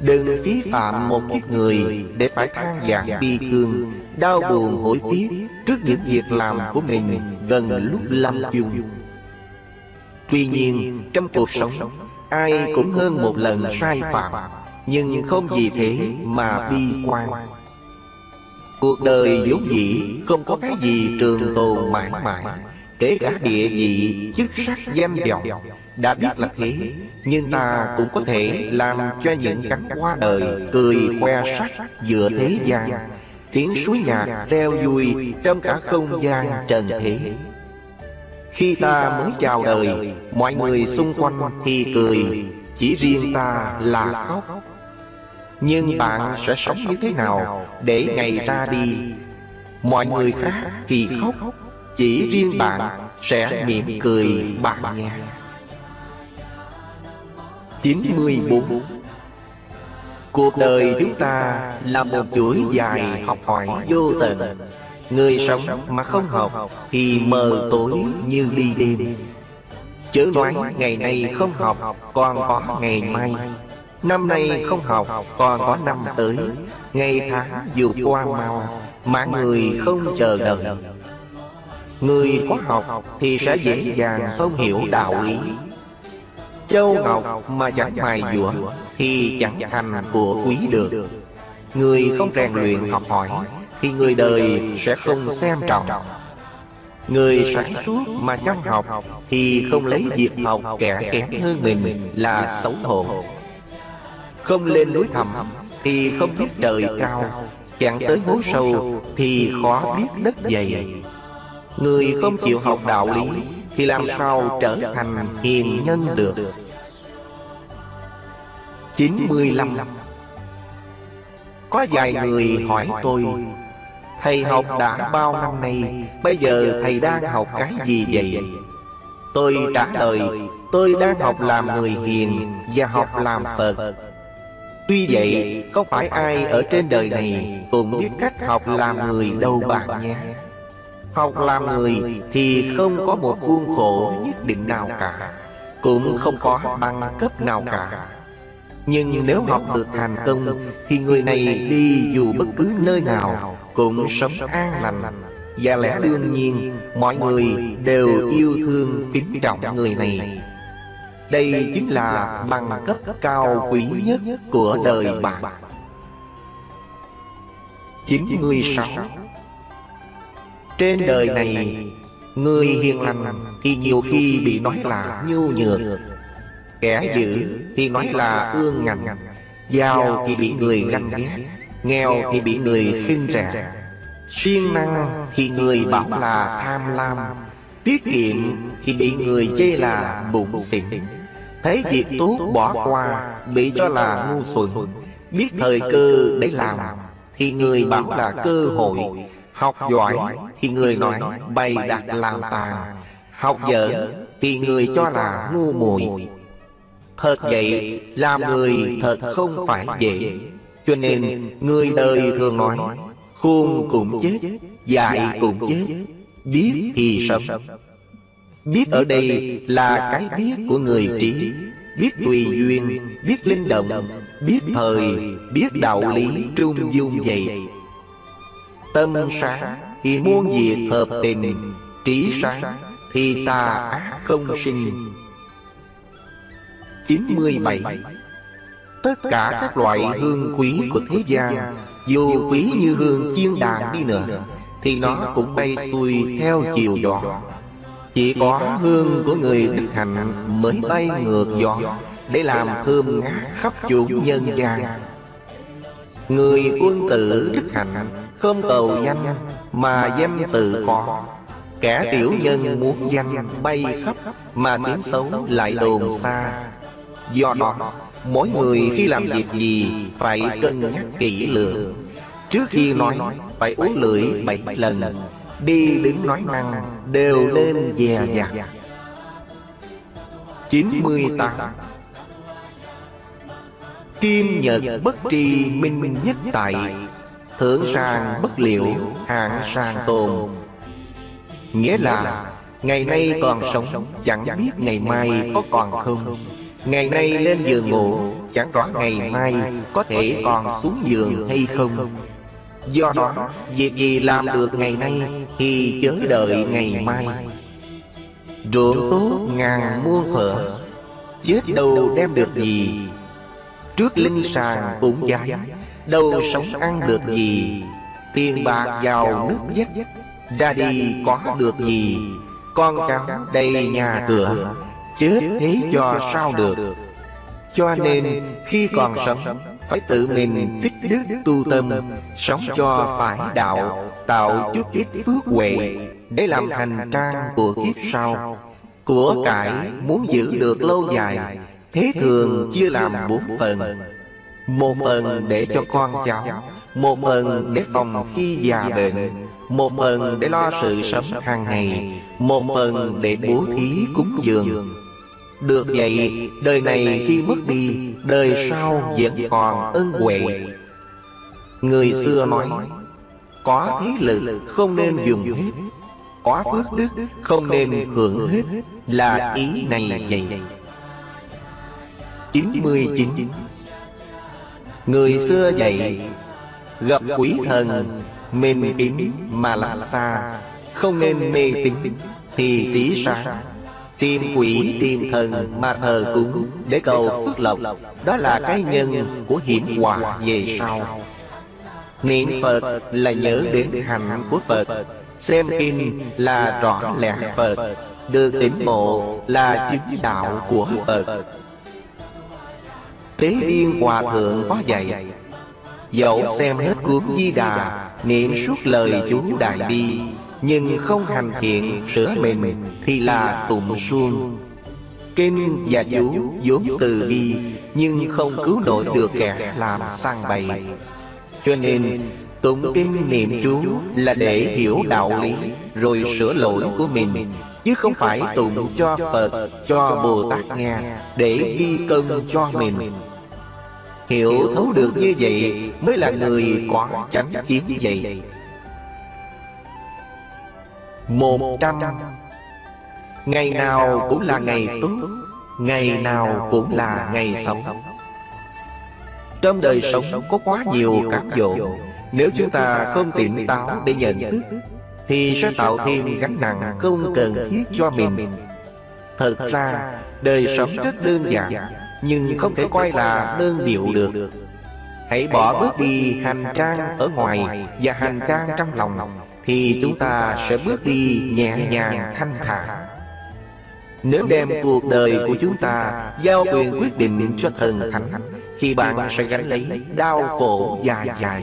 Đừng phí phạm một kiếp người để phải than vãn bi thương, Đau buồn hối tiếc trước những việc làm của mình gần lúc lâm chung. Tuy nhiên, trong cuộc sống, ai cũng hơn một lần sai phạm, Nhưng không vì thế mà bi quan. Cuộc đời vốn dĩ không có cái gì trường tồn mãi mãi. Kể cả địa vị, chức sắc, danh vọng Đã biết là thế Nhưng ta cũng có thể làm cho những cánh hoa đời Cười khoe sắc giữa thế gian. Tiếng suối nhạc reo vui Trong cả không gian trần thế. Khi ta mới chào đời Mọi người xung quanh thì cười Chỉ riêng ta là khóc nhưng bạn sẽ sống như thế nào Để ngày ra đi? Mọi người khác thì khóc, Chỉ riêng bạn sẽ mỉm cười bạn nghe. 94 Cuộc đời chúng ta là một chuỗi dài học hỏi vô tận Người sống mà không học thì mờ tối như đi đêm. Chớ nói ngày nay không học, còn có ngày mai. Năm nay không học còn có năm tới. Ngày tháng vượt qua mau Mà người không chờ đợi. Người có học thì sẽ dễ dàng thông hiểu đạo lý. Châu Ngọc mà chẳng mài dũa Thì chẳng thành của quý được. Người không rèn luyện học hỏi Thì người đời sẽ không xem trọng. Người sáng suốt mà chăm học Thì không lấy việc học kẻ kém hơn mình là xấu hổ không lên núi thẳm Thì không biết trời cao. Chẳng tới hố sâu Thì khó biết đất dày. Người không chịu học đạo lý Thì làm sao trở thành hiền nhân được? 95 Có vài người hỏi tôi, Thầy học đã bao năm nay, Bây giờ thầy đang học cái gì vậy? Tôi trả lời, Tôi đang học làm người hiền Và học làm Phật. Tuy vậy Không phải ai ở trên đời này Cũng biết cách học làm người đâu bạn nhé? Học làm người Thì không có một khuôn khổ nhất định nào cả Cũng không có bằng cấp nào cả. nhưng nếu học được thành công Thì người này đi dù bất cứ nơi nào Cũng sống an lành. Và lẽ đương nhiên Mọi người đều yêu thương kính trọng người này đây chính là bằng cấp cao quý nhất của đời bạn. 96 Trên đời này, Người hiền lành Thì nhiều khi bị nói là nhu nhược. Kẻ dữ thì nói là ương ngạnh. Giàu thì bị người ganh ghét. Nghèo thì bị người khinh rẻ. Siêng năng thì người bảo là tham lam. Tiết kiệm thì bị người chê là bụng xỉn. Thấy việc tốt bỏ qua Bị cho là ngu xuẩn. Biết thời cơ để làm. Thì người bảo là cơ hội. Học giỏi thì người nói bày đặt làm tàn Học dở thì người cho là ngu muội. Thật vậy làm người thật không phải dễ. Cho nên người đời thường nói Khôn cũng chết Dạy cũng chết Biết thì sống Biết ở đây là cái biết của người trí. Biết tùy duyên Biết linh động Biết thời Biết đạo lý trung dung dày. Tâm sáng Thì muôn việc hợp tình Trí sáng Thì tà ác không sinh. 97 Tất cả các loại hương quý của thế gian Dù quý như hương chiên đàn đi nữa Thì nó cũng bay xuôi theo chiều gió Chỉ có hương của người đức hạnh Mới bay ngược gió Để làm thơm ngát khắp chốn nhân gian. Người quân tử đức hạnh Không cầu danh Mà danh tự có. Kẻ tiểu nhân muốn danh bay khắp Mà tiếng xấu lại đồn xa. Do đó Mỗi người khi làm việc gì Phải cân nhắc kỹ lưỡng. Trước khi nói Phải uống lưỡi bảy lần Đi đứng nói năng, Đều nên dè dặt. 98 Kim nhật bất tri minh nhất tại Thưởng sang bất liệu hạng sang tồn. Nghĩa là, Ngày nay còn sống, Chẳng biết ngày mai có còn không. Ngày nay lên giường ngủ, Chẳng rõ ngày mai Có thể còn xuống giường hay không. Do đó, Việc gì làm được ngày nay Thì chớ đợi ngày mai. Ruộng tốt ngàn muôn phở Chết đâu đem được gì? Trước linh sàng cũng giá Đâu sống ăn được gì? Tiền bạc vào nước dắt Ra đi có được gì? Con cháu đầy nhà cửa, Chết thế cho sao được? Cho nên khi còn sống phải tự mình tích đức tu tâm Sống cho phải đạo Tạo chút ít phước huệ Để làm hành trang của kiếp sau. Của cải muốn giữ được lâu dài Thế thường chia làm bốn phần. Một phần để cho con cháu Một phần để phòng khi già bệnh Một phần để lo sự sống hàng ngày Một phần để bố thí cúng dường được vậy, đời này khi mất đi Đời sau vẫn còn ân huệ. Người xưa nói Có thế lực không nên dùng hết Có phước đức không nên hưởng hết Là ý này vậy. 99 Người xưa dạy Gặp quỷ thần mềm kính mà làm xa Không nên mê tín Thì trí sáng. Tìm quỷ tìm thần mà thờ cúng Để cầu phước lộc. Đó là cái nhân của hiểm họa về sau. Niệm Phật là nhớ đến hạnh của Phật. Xem kinh là rõ lẽ Phật. Được tỉnh ngộ là chứng đạo của Phật. Tế Điên Hòa Thượng có dạy Dẫu xem hết cuốn Di Đà Niệm suốt lời chú Đại Bi nhưng không hành thiện sửa mình Thì là tụng suông. Kinh và chú vốn từ bi Nhưng không cứu nổi được kẻ làm sang bày Cho nên tụng kinh niệm chú là để hiểu đạo lý Rồi sửa lỗi của mình Chứ không phải tụng cho Phật, cho Bồ Tát nghe Để ghi công cho mình. Hiểu thấu được như vậy Mới là người quả chánh kiến vậy. Một trăm. Ngày nào cũng là ngày tốt, Ngày nào cũng là ngày sống. Trong đời sống có quá nhiều cám dỗ. Nếu chúng ta không tỉnh táo để nhận thức, Thì sẽ tạo thêm gánh nặng không cần thiết cho mình. Thật ra, đời sống rất đơn giản, nhưng không thể coi là đơn điệu được. Hãy bỏ bước đi hành trang ở ngoài Và hành trang trong lòng. Thì chúng ta sẽ bước đi nhẹ nhàng thanh thản. Nếu đem cuộc đời của chúng ta Giao quyền quyết định cho thần thánh, Thì bạn sẽ gánh lấy đau khổ dài dài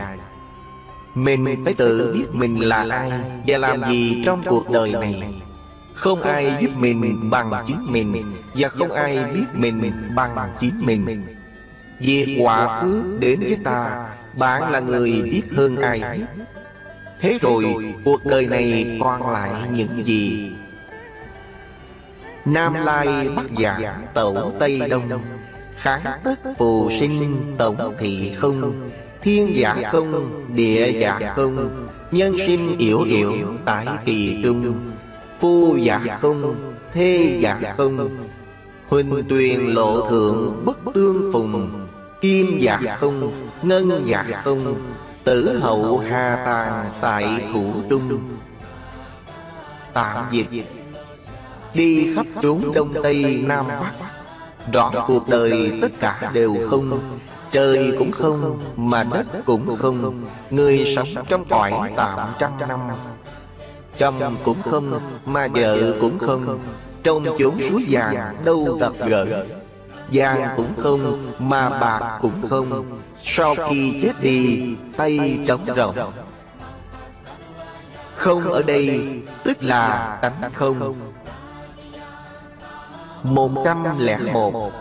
Mình phải tự biết mình là ai Và làm gì trong cuộc đời này. Không ai giúp mình bằng chính mình Và không ai biết mình bằng chính mình. Việc quả phước đến với ta, Bạn là người biết hơn ai hết. Thế rồi cuộc đời này còn lại những gì? Nam Lai Bắc Giả Tẩu Tây Đông. Kháng tất phù sinh tổng thị không. Thiên giả không Địa giả không. Nhân sinh yểu yểu tại kỳ trung. Phu giả không Thê giả không. Huỳnh tuyền lộ thượng bất tương phùng Kim giả không Ngân giả không Tử hậu hà tàn tại thủ trung. Tạm dịch. Đi khắp chốn đông tây nam bắc. Rõ cuộc đời tất cả đều không. Trời cũng không, Mà đất cũng không. Người sống trong cõi tạm trăm năm. Chồng cũng không, Mà vợ cũng không. Trong chốn suối vàng đâu gặp gỡ Vàng cũng không Mà bạc cũng không. Sau khi chết đi, Tay trống rỗng Không ở đây, Tức là tánh không. Một trăm lẻ một.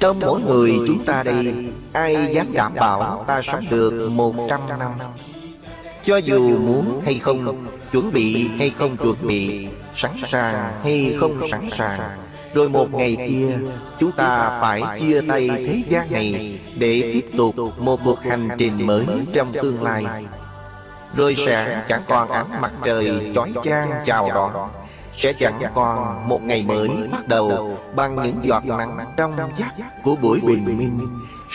Trong mỗi người chúng ta đây, Ai dám đảm bảo ta sống được một trăm năm? Cho dù muốn hay không, Chuẩn bị hay không chuẩn bị, Sẵn sàng hay không sẵn sàng. Rồi một ngày kia Chúng ta phải chia tay thế gian này Để tiếp tục một cuộc hành trình mới trong tương lai. Rồi sẽ chẳng còn ánh mặt trời chói chang chào đón. Sẽ chẳng còn một ngày mới bắt đầu Bằng những giọt nắng trong vắt của buổi bình minh.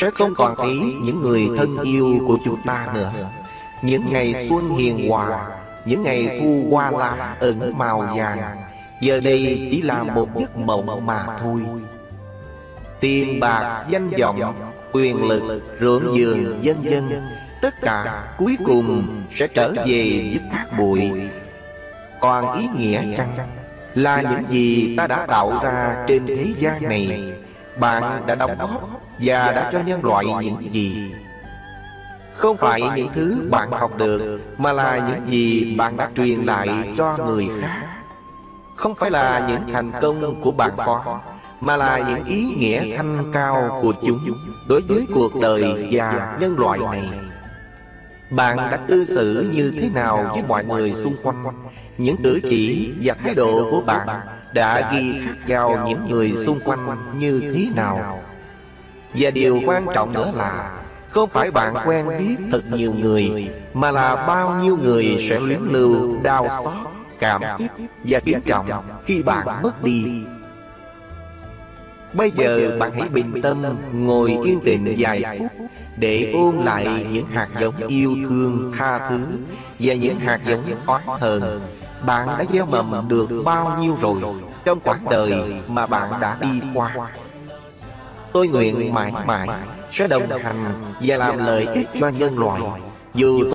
Sẽ không còn thấy những người thân yêu của chúng ta nữa. những ngày xuân hiền hòa Những ngày thu hoa la ẩn màu vàng Giờ đây chỉ là một giấc mộng mà thôi. Tiền bạc, danh vọng, quyền lực, ruộng vườn, dân dân Tất cả cuối cùng sẽ trở về giúp các bụi. Còn ý nghĩa chăng? Là những gì ta đã tạo ra trên thế gian này. Bạn đã đóng góp Và đã cho nhân loại những gì. Không phải những thứ bạn học được Mà là những gì bạn đã truyền lại cho người khác Không phải là những thành công của bạn có Mà là những ý nghĩa thanh cao của chúng Đối với cuộc đời và nhân loại này. bạn đã cư xử như thế nào với mọi người xung quanh? Những cử chỉ và thái độ của bạn Đã ghi khắc vào những người xung quanh như thế nào? Và điều quan trọng nữa là Không phải bạn quen biết thật nhiều người Mà là bao nhiêu người sẽ luyến lưu đau xót Cảm kích và kính trọng khi bạn mất đi. Bây giờ bạn hãy bình tâm ngồi yên tĩnh vài phút để ôn lại những hạt giống yêu thương tha thứ và những hạt giống oán hờn. bạn đã gieo mầm được bao nhiêu rồi trong quãng đời mà bạn đã đi qua? tôi nguyện mãi mãi sẽ đồng hành và làm lợi ích cho nhân loại. dù